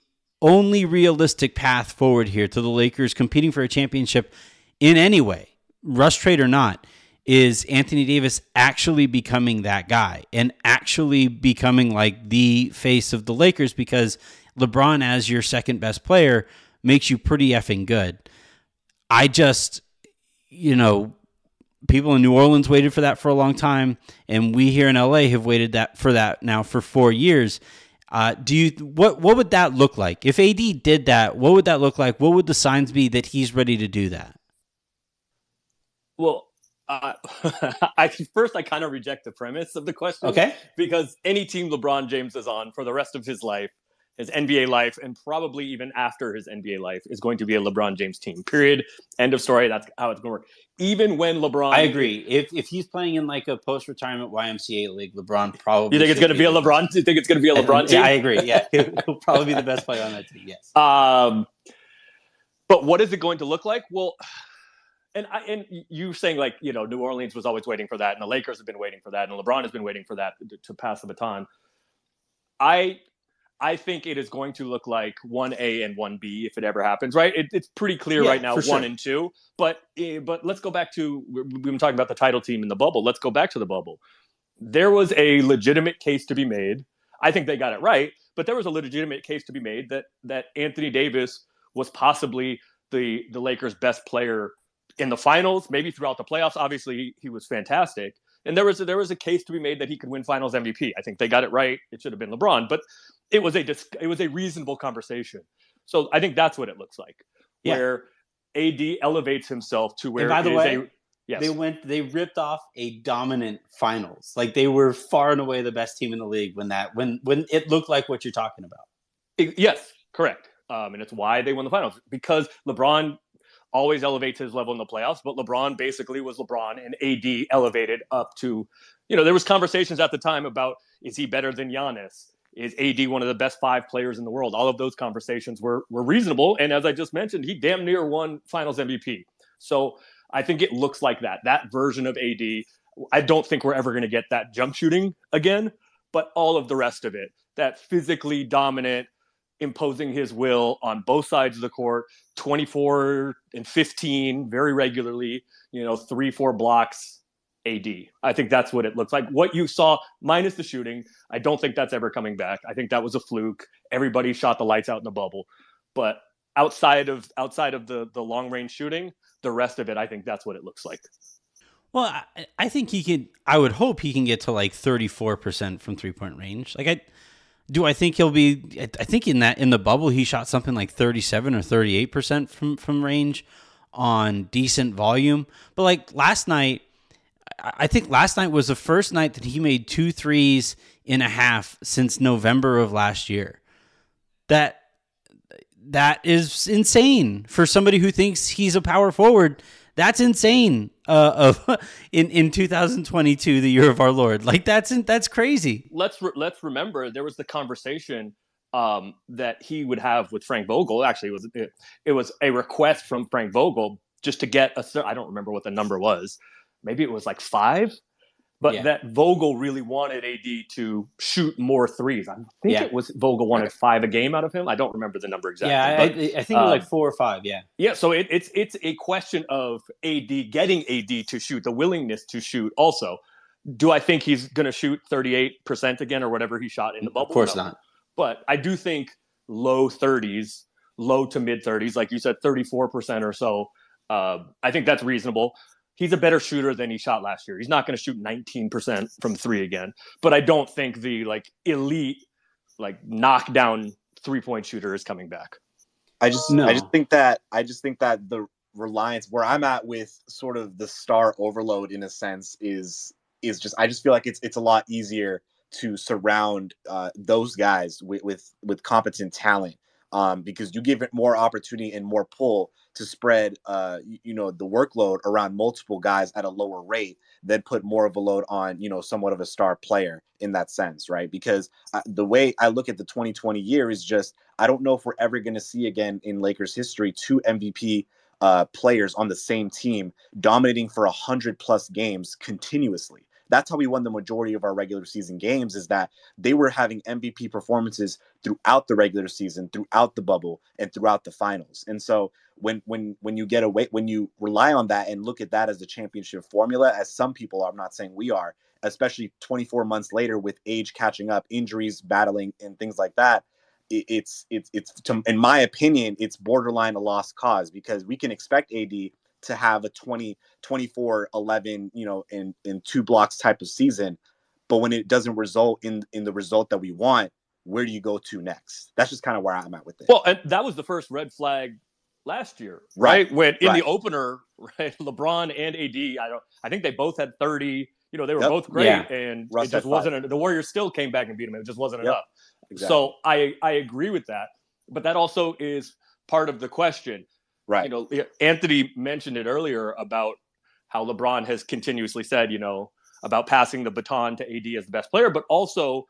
only realistic path forward here to the Lakers competing for a championship in any way, rush trade or not, is Anthony Davis actually becoming that guy and actually becoming like the face of the Lakers because LeBron as your second best player makes you pretty effing good. I just, you know, people in New Orleans waited for that for a long time, and we here in LA have waited that for that now for four years. Uh, do you what what would that look like if AD did that? What would that look like? What would the signs be that he's ready to do that? Well, uh, I first I kind of reject the premise of the question. Okay, because any team LeBron James is on for the rest of his life his NBA life, and probably even after his NBA life, is going to be a LeBron James team. Period. End of story. That's how it's going to work. Even when LeBron, I agree. If if he's playing in like a post retirement YMCA league, LeBron probably. You think it's going to be a LeBron? You think it's going to be a LeBron team? Yeah, I agree. Yeah, he'll probably be the best player on that team. Yes. Um, but what is it going to look like? Well. And I, and you saying like you know New Orleans was always waiting for that, and the Lakers have been waiting for that, and LeBron has been waiting for that to, to pass the baton. I I think it is going to look like one A and one B if it ever happens, right? It, it's pretty clear Yeah, right now, one sure. and two. But eh, but let's go back to we- we've been talking about the title team in the bubble. Let's go back to the bubble. There was a legitimate case to be made. I think they got it right, but there was a legitimate case to be made that that Anthony Davis was possibly the the Lakers' best player in the finals, maybe throughout the playoffs. Obviously, he, he was fantastic, and there was a, there was a case to be made that he could win Finals MVP. I think they got it right. It should have been LeBron, but it was a dis- it was a reasonable conversation. So I think that's what it looks like, Yeah. where AD elevates himself to where by the way, a, yes, They went. They ripped off a dominant finals. Like they were far and away the best team in the league when that when when it looked like what you're talking about. I- Yes, correct. Um, and it's why they won the finals because LeBron always elevates his level in the playoffs, but LeBron basically was LeBron and AD elevated up to, you know, there was conversations at the time about is he better than Giannis? Is AD one of the best five players in the world? All of those conversations were were reasonable, and as I just mentioned, he damn near won Finals MVP. So I think it looks like that. That version of AD. I don't think we're ever going to get that jump shooting again, but all of the rest of it, that physically dominant, imposing his will on both sides of the court 24 and 15 very regularly you know three four blocks ad i think that's what it looks like. What you saw minus the shooting i don't think that's ever coming back. I think that was a fluke. Everybody shot the lights out in the bubble. But outside of outside of the the long range shooting the rest of it i think that's what it looks like. Well, I, I think he could. I would hope he can get to like thirty four percent from three point range. Like I do. I think he'll be. I think in that in the bubble he shot something like thirty seven or thirty eight percent from from range on decent volume. But like last night, I think last night was the first night that he made two threes in a half since November of last year. That that is insane for somebody who thinks he's a power forward. That's insane. Uh, of in in 2022, the year of our Lord, like that's that's crazy. let's re- let's remember there was the conversation um, that he would have with Frank Vogel. Actually, it was it, it was a request from Frank Vogel just to get a. I don't remember what the number was. Maybe it was like five, but Yeah. that Vogel really wanted AD to shoot more threes. I think Yeah. it was Vogel wanted five a game out of him. I don't remember the number exactly. yeah, I, but- I, I think it was like um, four or five. Yeah, yeah, so it, it's it's a question of AD getting AD to shoot, the willingness to shoot. Also, do I think he's going to shoot thirty eight percent again or whatever he shot in the bubble? of course No. not. But I do think low thirties, low to mid thirties, like you said, thirty four percent or so. Uh, I think that's reasonable. He's a better shooter than he shot last year. He's not going to shoot nineteen percent from three again. But I don't think the like elite, like knockdown three point shooter is coming back. I just No. I just think that I just think that the reliance where I'm at with sort of the star overload in a sense is is just I just feel like it's it's a lot easier to surround uh, those guys with, with with competent talent um, because you give it more opportunity and more pull to spread uh, you, know the workload around multiple guys at a lower rate than put more of a load on you know somewhat of a star player in that sense right because uh, the way I look at the 2020 year is just I don't know if we're ever going to see again in Lakers history two MVP uh, players on the same team dominating for a hundred plus games continuously. That's how we won the majority of our regular season games. Is that they were having MVP performances throughout the regular season, throughout the bubble, and throughout the finals. And so when when when you get away, when you rely on that and look at that as a championship formula, as some people are, I'm not saying we are, especially 24 months later with age catching up, injuries, battling, and things like that it's it's it's to, in my opinion it's borderline a lost cause because we can expect AD to have a 20 24 11 you know in in two blocks type of season but when it doesn't result in in the result that we want where do you go to next that's just kind of where I'm at with it Well, and that was the first red flag last year, Right, right? When in right. the opener, right, LeBron and AD, I don't, I think they both had thirty. You know, they were Yep. both great, Yeah. and Russ it just wasn't. The Warriors still came back and beat them. It just wasn't Yep. enough. Exactly. So I I agree with that, but that also is part of the question. Right You know, Anthony mentioned it earlier about how LeBron has continuously said, you know, about passing the baton to AD as the best player, but also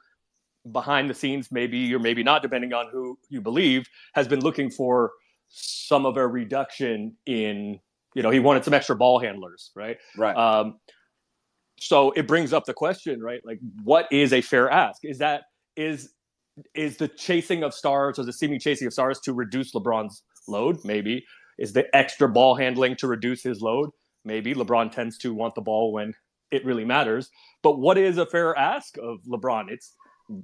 behind the scenes, maybe or maybe not, depending on who you believe, has been looking for some of a reduction in, you know, he wanted some extra ball handlers, right? right Um, so it brings up the question, right? Like, what is a fair ask? Is that is is the chasing of stars or the seeming chasing of stars to reduce LeBron's load? Maybe. Is the extra ball handling to reduce his load? Maybe. LeBron tends to want the ball when it really matters. But what is a fair ask of LeBron? It's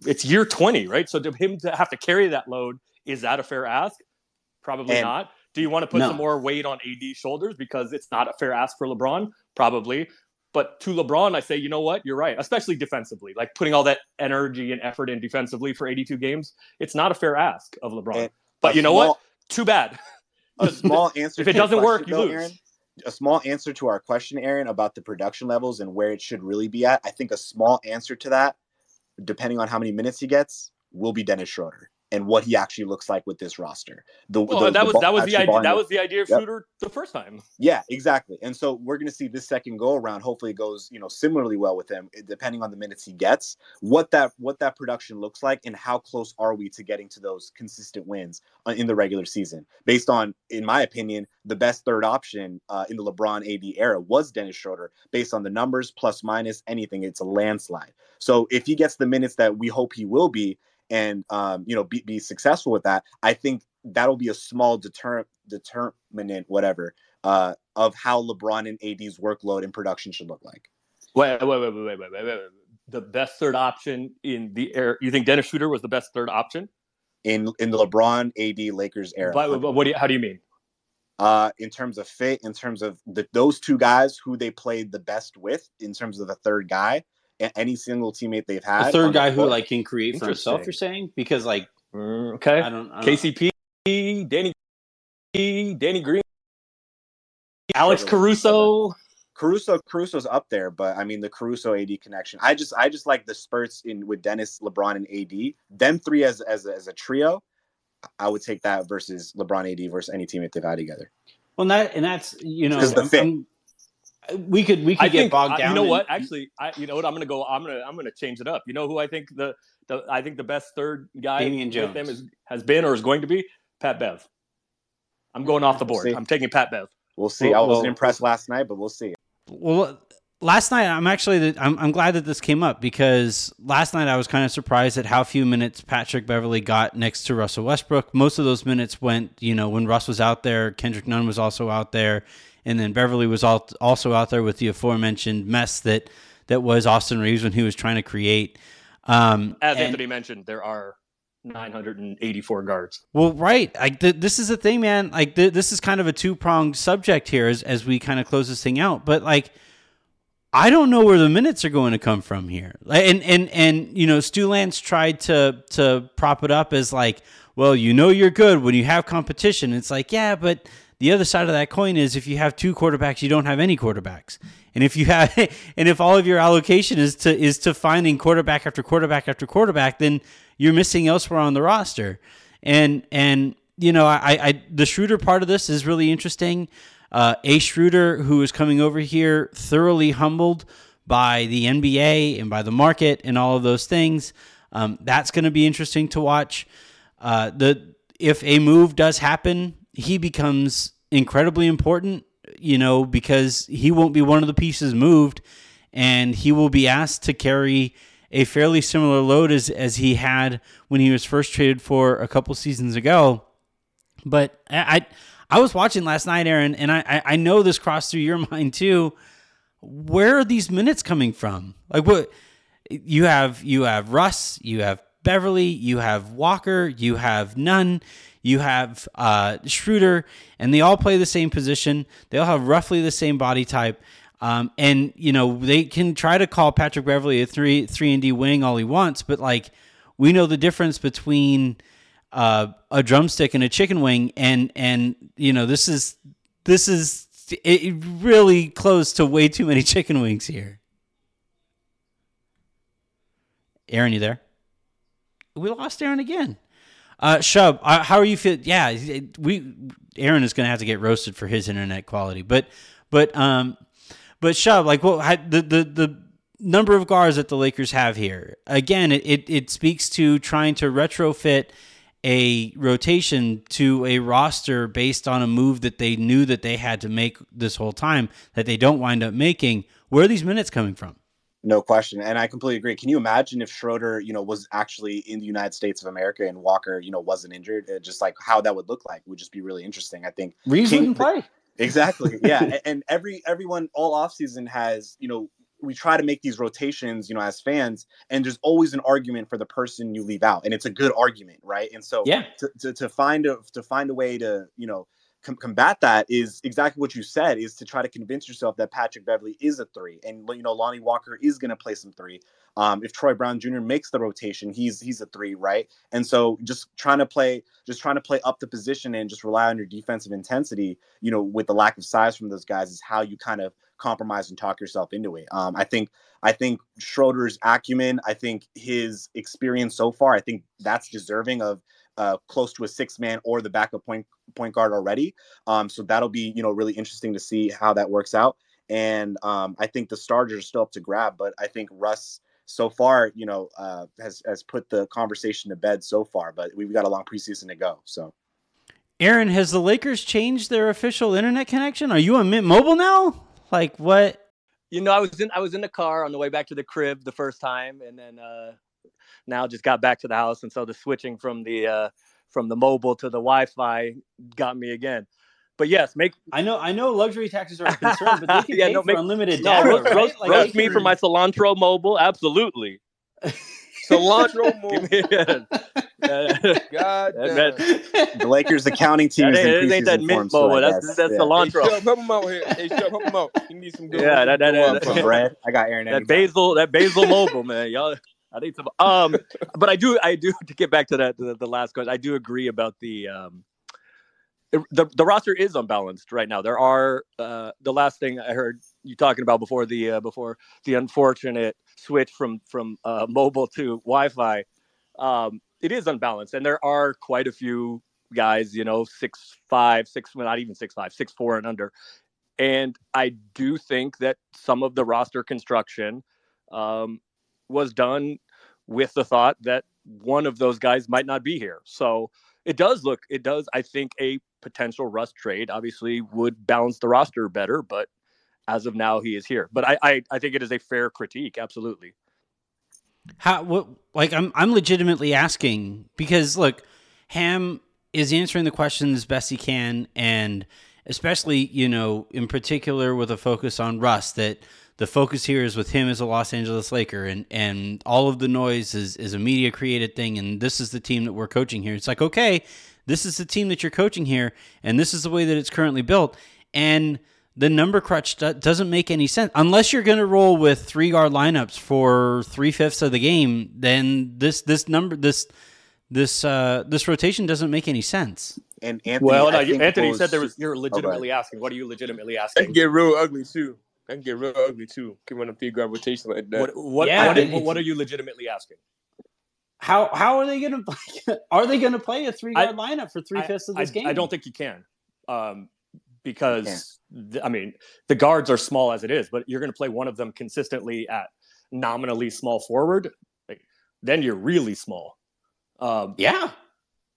it's year 20, right? So to him to have to carry that load, is that a fair ask? Probably and not. Do you want to put no. some more weight on AD's shoulders because it's not a fair ask for LeBron? Probably. But to LeBron, I say, you know what? You're right, especially defensively. Like putting all that energy and effort in defensively for 82 games, it's not a fair ask of LeBron. And but you know small, what? Too bad. A small answer. if it doesn't work, you though, lose. Aaron, a small answer to our question, Aaron, about the production levels and where it should really be at. I think a small answer to that, depending on how many minutes he gets, will be Dennis Schroeder and what he actually looks like with this roster. The, well, the, that was that was the idea. That was the idea of yep. Schroeder the first time. Yeah, exactly. And so we're going to see this second go around. Hopefully, it goes you know similarly well with him, depending on the minutes he gets. What that what that production looks like, and how close are we to getting to those consistent wins uh, in the regular season? Based on, in my opinion, the best third option uh, in the LeBron AD era was Dennis Schroeder. Based on the numbers, plus minus anything, it's a landslide. So if he gets the minutes that we hope he will be and um, you know be, be successful with that, I think that'll be a small deterrent determinant, whatever, uh, of how LeBron and AD's workload and production should look like. Wait, wait, wait, wait, wait, wait, wait, wait. The best third option in the air. You think Dennis Schroeder was the best third option in in the LeBron AD Lakers era? But, but what do you, how do you mean? Uh, in terms of fit, in terms of the, those two guys who they played the best with, in terms of the third guy, any single teammate they've had. The third guy who like can create for himself. You're saying because like mm, okay, I don't, I don't KCP. Danny, Danny Green, Alex Caruso. Caruso Caruso's up there, but I mean the Caruso AD connection. I just I just like the spurts in with Dennis, LeBron, and AD. Them three as as as a trio. I would take that versus LeBron AD versus any teammate they've had together. Well, that and that's you know because the fit. I'm, we could we could I get think, bogged down. You know in, what? Actually, I you know what? I'm gonna go. I'm gonna I'm gonna change it up. You know who I think the, the I think the best third guy Damian Jones. with them is has been or is going to be Pat Bev. I'm going off the board. We'll I'm taking Pat Bev. We'll see. Well, I wasn't well, impressed last night, but we'll see. Well, last night I'm actually I'm I'm glad that this came up because last night I was kind of surprised at how few minutes Patrick Beverley got next to Russell Westbrook. Most of those minutes went, you know, when Russ was out there, Kendrick Nunn was also out there, and then Beverley was also out there with the aforementioned mess that that was Austin Reaves when he was trying to create. Um, As and, Anthony mentioned, there are 984 guards. Well, right. Like th- this is the thing, man. Like th- this is kind of a two pronged subject here as as we kind of close this thing out. But like, I don't know where the minutes are going to come from here. And and and you know, Stu Lantz tried to to prop it up as like, well, you know, you're good when you have competition. It's like, yeah, but the other side of that coin is if you have two quarterbacks, you don't have any quarterbacks. And if you have and if all of your allocation is to is to finding quarterback after quarterback after quarterback, then you're missing elsewhere on the roster. And and you know, I, I the Schroeder part of this is really interesting. Uh, a Schroeder who is coming over here thoroughly humbled by the NBA and by the market and all of those things. Um, that's going to be interesting to watch. Uh, the if a move does happen he becomes incredibly important, you know, because he won't be one of the pieces moved and he will be asked to carry a fairly similar load as, as he had when he was first traded for a couple seasons ago. But I, I, was watching last night, Aaron, and I, I know this crossed through your mind too. Where are these minutes coming from? Like what you have you have Russ, you have Beverley, you have Walker, you have Nunn, you have uh, Schroeder, and they all play the same position. They all have roughly the same body type. Um, and you know they can try to call Patrick Beverley a three three and D wing all he wants, but like we know the difference between uh, a drumstick and a chicken wing, and and you know this is this is it really close to way too many chicken wings here. Aaron, you there? We lost Aaron again. Uh, Shub, uh, how are you feel? Yeah, we Aaron is going to have to get roasted for his internet quality, but but um, but Shub, like what the the the number of guards that the Lakers have here again, it, it it speaks to trying to retrofit a rotation to a roster based on a move that they knew that they had to make this whole time that they don't wind up making. Where are these minutes coming from? No question, and I completely agree. Can you imagine if Schroeder, you know, was actually in the United States of America and Walker, you know, wasn't injured? Uh, just like how that would look like would just be really interesting. I think Reaves wouldn't play. Exactly. Yeah, and, and every everyone all offseason has, you know, we try to make these rotations, you know, as fans, and there's always an argument for the person you leave out, and it's a good argument, right? And so, yeah, to, to, to find a to find a way to, you know, com- combat that is exactly what you said is to try to convince yourself that Patrick Beverley is a three and you know Lonnie Walker is going to play some three. Um, if Troy Brown Jr. makes the rotation, he's he's a three, right? And so just trying to play, just trying to play up the position and just rely on your defensive intensity, you know, with the lack of size from those guys is how you kind of compromise and talk yourself into it. Um, I think I think Schroeder's acumen, I think his experience so far, I think that's deserving of uh, close to a six man or the backup point point guard already. Um, so that'll be you know really interesting to see how that works out. And um, I think the starters are still up to grab, but I think Russ so far you know uh, has has put the conversation to bed so far. But we've got a long preseason to go. So. Aaron, has the Lakers changed their official internet connection? Are you on Mint Mobile now? Like what? You know, I was in I was in the car on the way back to the crib the first time, and then uh, now just got back to the house, and so the switching from the uh, from the mobile to the Wi-Fi got me again. But yes, make I know I know luxury taxes are a concern, but they can yeah, pay no, for make, unlimited no, data. Roast, like roast me for my cilantro mobile, absolutely. cilantro mobile. God damn. The Lakers accounting team is in ain't that mint mobile. that's that's yeah. cilantro. Hey, help him out here. Hey, help him out. You need some good. Yeah, that that, that, that, bread. I got Aaron. That basil, that basil mobile, man. Y'all. I need. Um, but I do, I do to get back to that the, the last question. I do agree about the um, the the roster is unbalanced right now. There are uh, the last thing I heard you talking about before the uh, before the unfortunate switch from from uh, mobile to Wi-Fi. Um, it is unbalanced, and there are quite a few guys, you know, six five, six, well, not even six five, six four and under. And I do think that some of the roster construction um, was done with the thought that one of those guys might not be here. So it does look, it does, I think a potential Russ trade obviously would balance the roster better, but as of now, he is here. But I, I, I think it is a fair critique. Absolutely. How, what, like, I'm, I'm legitimately asking because look, Ham is answering the questions as best he can. And especially, you know, in particular with a focus on Russ that, the focus here is with him as a Los Angeles Laker, and and all of the noise is is a media created thing, and this is the team that we're coaching here. It's like okay, this is the team that you're coaching here, and this is the way that it's currently built, and the number crutch doesn't make any sense unless you're going to roll with three guard lineups for three fifths of the game. Then this this number this this uh, this rotation doesn't make any sense. And Anthony, well, no, Anthony said there was you're legitimately asking. What are you legitimately asking? It get real ugly too. That can get real ugly too. Can run a big rotation like that. What what, yeah, what, what, are you legitimately asking? How how are they going to play? Are they going to play a three guard lineup for three fifths of this I, game? I don't think you can, um, because the, I mean the guards are small as it is, but you're going to play one of them consistently at nominally small forward. Like, then you're really small. Um, yeah,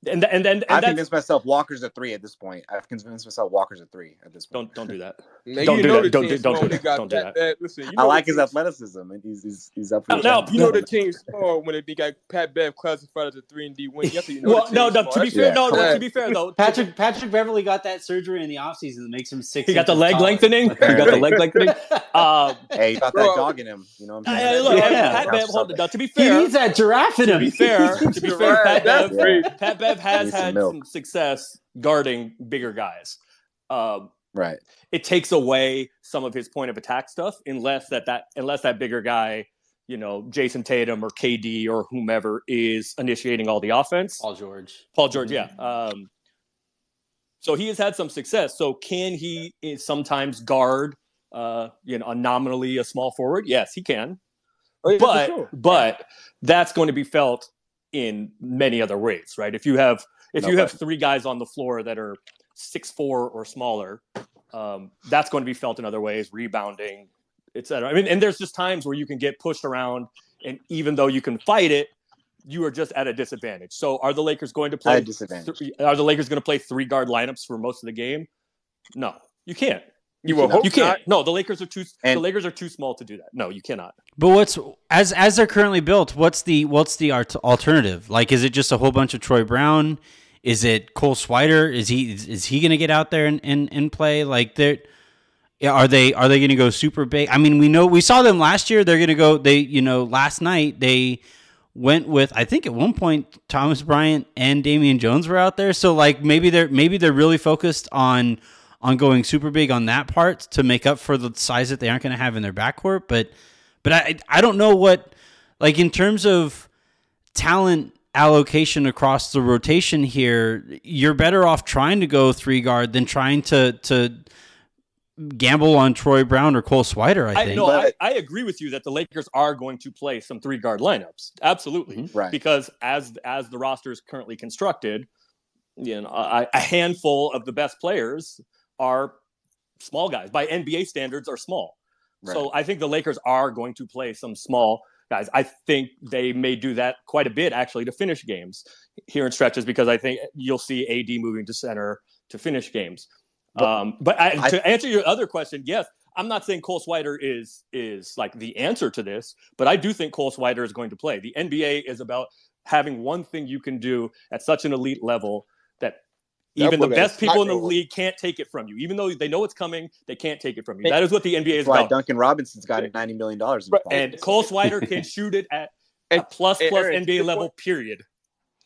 and and then I've convinced myself Walker's a three at this point. I've convinced myself Walker's a three at this point. Don't don't do that. don't, do that. Don't, do, don't do that. Don't do that. that. Listen, you know I like his athleticism, and he's he's, he's up for now. You know the team small when they got Pat Bev classified as a three and D wing. You know well, no, no. To be fair, no, no. To be fair though, Patrick Patrick Beverley got that surgery in the offseason that makes him six. He got the leg lengthening. He got the leg lengthening. Um, hey, he got that dog in him. You know what I'm saying? Pat Bev. Hold it. To be fair, he needs that giraffe in him. To be fair, to be fair, Pat Bev has had some success guarding bigger guys. Um, right. It takes away some of his point of attack stuff, unless that that unless that bigger guy, you know, Jayson Tatum or KD or whomever is initiating all the offense. Paul George. Paul George, yeah. Um, so he has had some success. So can he sometimes guard, uh, you know, a nominally a small forward? Yes, he can. Oh, yeah, but sure. but that's going to be felt in many other ways, right? If you have if no you question. have three guys on the floor that are six four or smaller, um, that's going to be felt in other ways, rebounding, etc. I mean, and there's just times where you can get pushed around, and even though you can fight it, you are just at a disadvantage. So, are the Lakers going to play? Disadvantage. Th- are the Lakers going to play three guard lineups for most of the game? No, you can't. You, will hope you can't. not. No, the Lakers are too. And- the Lakers are too small to do that. No, you cannot. But what's as as they're currently built? What's the what's the art- alternative? Like, is it just a whole bunch of Troy Brown? Is it Cole Swider? Is he is, is he going to get out there and, and, and play? Like, they're are they are they going to go super big? I mean, we know we saw them last year. They're going to go. They you know last night they went with I think at one point Thomas Bryant and Damian Jones were out there. So like maybe they're maybe they're really focused on on going super big on that part to make up for the size that they aren't going to have in their backcourt. But but I I don't know what like in terms of talent allocation across the rotation here, you're better off trying to go three guard than trying to to gamble on Troy Brown or Cole Swider. I I, think. no, But- I, I agree with you that the Lakers are going to play some three guard lineups. Absolutely, Mm-hmm. Right. because as as the roster is currently constructed, you know, a, a handful of the best players are small guys by NBA standards are small. So I think the Lakers are going to play some small guys. I think they may do that quite a bit actually to finish games here in stretches because I think you'll see AD moving to center to finish games. Um, but I, I- to answer your other question, yes, I'm not saying Cole Swider is is like the answer to this, but I do think Cole Swider is going to play. The NBA is about having one thing you can do at such an elite level that even the best people in the Not league can't take it from you. Even though they know it's coming, they can't take it from you. That is what the NBA is That's why about. Duncan Robinson's got ninety million dollars. Right, And Cole Swider can shoot it at a And- plus and plus Aaron, NBA level. point. Period.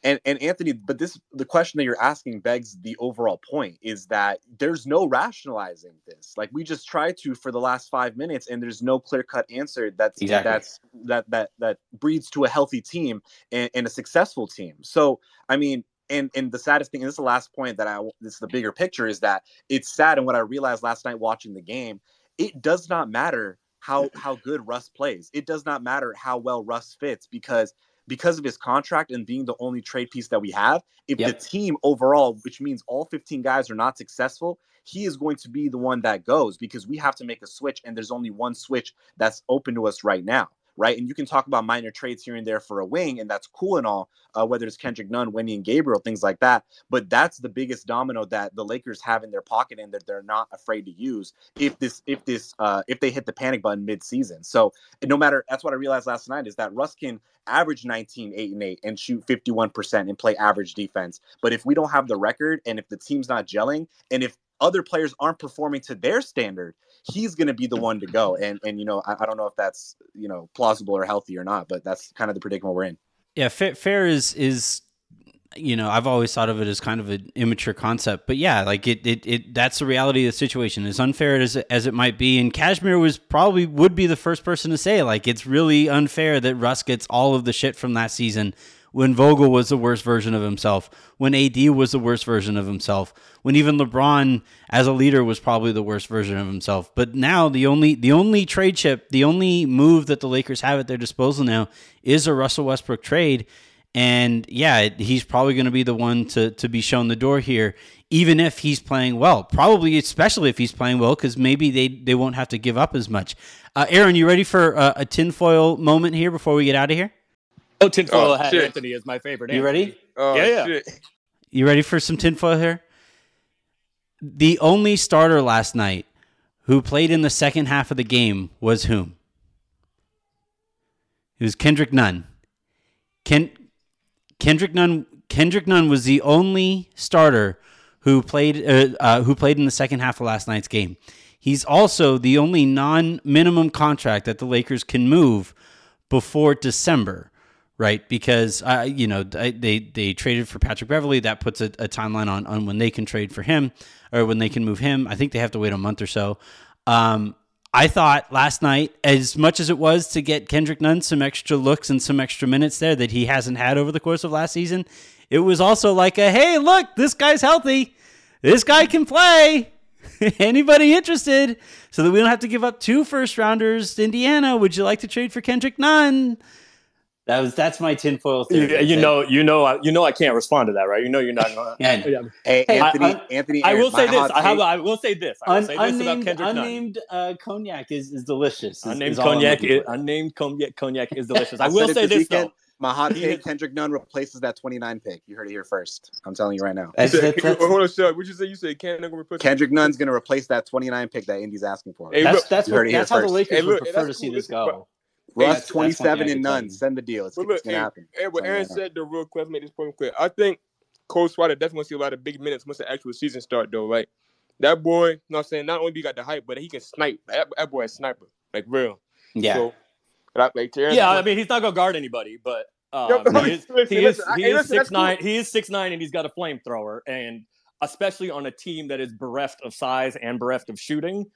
and and Anthony, but this the question that you're asking begs the overall point is that there's no rationalizing this. Like we just tried to for the last five minutes, and there's no clear cut answer that's Exactly. that's that that that breeds to a healthy team and, and a successful team. So I mean. And, and the saddest thing, and this is the last point that I, this is the bigger picture, is that it's sad. And what I realized last night watching the game, it does not matter how mm-hmm. how good Russ plays. It does not matter how well Russ fits because because of his contract and being the only trade piece that we have, if Yep. the team overall, which means all 15 guys are not successful, he is going to be the one that goes because we have to make a switch and there's only one switch that's open to us right now. Right. And you can talk about minor trades here and there for a wing, and that's cool and all, uh, whether it's Kendrick Nunn, Wenyen Gabriel, things like that. But that's the biggest domino that the Lakers have in their pocket and that they're not afraid to use if this, if this, uh, if they hit the panic button mid-season. So no matter, that's what I realized last night is that Russ can average 19, 8, and 8 and shoot 51% and play average defense. But if we don't have the record and if the team's not gelling and if other players aren't performing to their standard, he's going to be the one to go. And, and you know, I, I don't know if that's, you know, plausible or healthy or not, but that's kind of the predicament we're in. Yeah, fair, fair is is you know I've always thought of it as kind of an immature concept, but yeah, like it it, it that's the reality of the situation. As unfair as as it might be, and Kashmir was probably would be the first person to say like it's really unfair that Russ gets all of the shit from that season when Vogel was the worst version of himself, when AD was the worst version of himself, when even LeBron as a leader was probably the worst version of himself. But now the only the only trade chip, the only move that the Lakers have at their disposal now is a Russell Westbrook trade. And yeah, he's probably going to be the one to to be shown the door here, even if he's playing well. Probably, especially if he's playing well, because maybe they they won't have to give up as much. Uh, Aaron, you ready for a, a tinfoil moment here before we get out of here? Oh, tinfoil Oh, hat shit. Anthony is my favorite. You Anthony. ready? Oh, Yeah, yeah. shit. You ready for some tinfoil here? The only starter last night who played in the second half of the game was whom? It was Kendrick Nunn. Ken, Kendrick Nunn. Kendrick Nunn was the only starter who played uh, uh, who played in the second half of last night's game. He's also the only non-minimum contract that the Lakers can move before December, right? Because uh, you know they they traded for Patrick Beverley. That puts a, a timeline on on when they can trade for him or when they can move him. I think they have to wait a month or so. Um, I thought last night, as much as it was to get Kendrick Nunn some extra looks and some extra minutes there that he hasn't had over the course of last season, it was also like a hey, look, this guy's healthy. This guy can play. Anybody interested? So that we don't have to give up two first rounders to Indiana. Would you like to trade for Kendrick Nunn? That was that's my tinfoil theory. you know, you know, I- you know, I can't respond to that, right? You know, you're not. Gonna, Yeah. Yeah. Hey, Hey, Anthony, I- Anthony, I Aaron, will say this. I have. I will say this. I will Un- say this about unnamed Kendrick unnamed uh, cognac is, is delicious. is- Unnamed is cognac. Is, unnamed cognac. Cognac is delicious. I I will say this this weekend. though. My hot take: Kendrick Nunn replaces that 29 pick. You heard it here first. I'm telling you right now. That's, said, that's, hold on, Shug. What you say? You said Kendrick replace Kendrick Nunn's going to replace that 29 pick that Indy's asking for. Hey, that's that's, what, that's how first. the Lakers hey, look, would prefer to see this go. Russ, 27 and Nunn. Send the deal. It's, it's going to happen. Hey, what Aaron said, the real quick, made this point quick. I think Cole Swider definitely see a lot of big minutes once the actual season start, though. Like that boy, you know what I'm saying? Not only he got the hype, but he can snipe. That, that boy is sniper, like real. Yeah. So, like, yeah, I mean, he's not gonna guard anybody, but um, he is, listen, he is, listen, he is six nine. Cool. He is six nine, and he's got a flamethrower, and especially on a team that is bereft of size and bereft of shooting,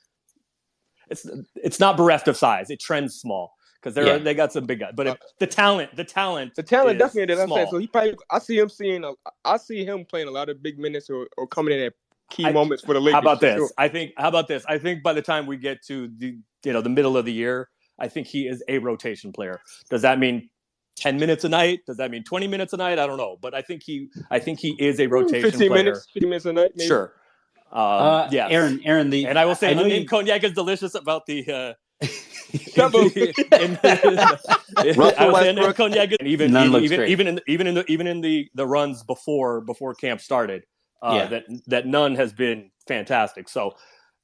it's it's not bereft of size. It trends small because they yeah. they got some big guys, but if, the talent, the talent, the talent definitely. That I'm saying. So he probably, I see him seeing, a, I see him playing a lot of big minutes or, or coming in at key I, moments for the Lakers. How about this? Sure. I think. How about this? I think by the time we get to the you know the middle of the year, I think he is a rotation player. Does that mean 10 minutes a night? Does that mean 20 minutes a night? I don't know, but I think he I think he is a rotation 15 player. minutes, 15 minutes a night. Maybe. Sure. Um, uh, yeah, Aaron, Aaron, the and I will say I the name you... cognac is delicious about the. Uh, Russell cognac, even even even, even in the, even in the even in the the runs before before camp started, uh, yeah. that that Nunn has been fantastic. So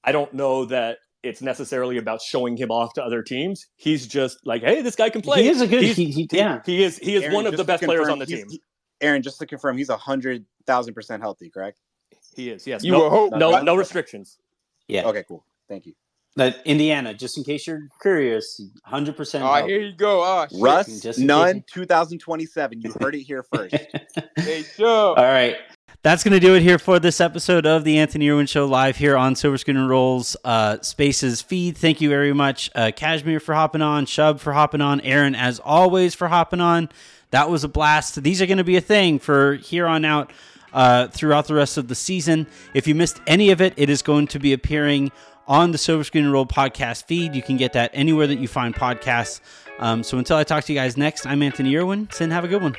I don't know that it's necessarily about showing him off to other teams. He's just like, hey, this guy can play. He is a good. He, he, yeah, he is. He is Aaron, one of the best confirm, players on the team. He, Aaron, just to confirm, he's a hundred thousand percent healthy, correct? He is. Yes. You no, hope. No, no restrictions. Yeah. Okay. Cool. Thank you. That Indiana, just in case you're curious, hundred percent. Oh, here you go. Oh, Russ, Nunn, 2027. You heard it here first. hey, sure. All right. That's going to do it here for this episode of the Anthony Irwin Show live here on Silver Screen and Rolls uh, Spaces feed. Thank you very much, uh, Cashmere, for hopping on, Shub for hopping on, Aaron, as always, for hopping on. That was a blast. These are going to be a thing for here on out uh, throughout the rest of the season. If you missed any of it, it is going to be appearing on the Silver Screen and Roll podcast feed. You can get that anywhere that you find podcasts. Um, so until I talk to you guys next, I'm Anthony Irwin. Sin, have a good one.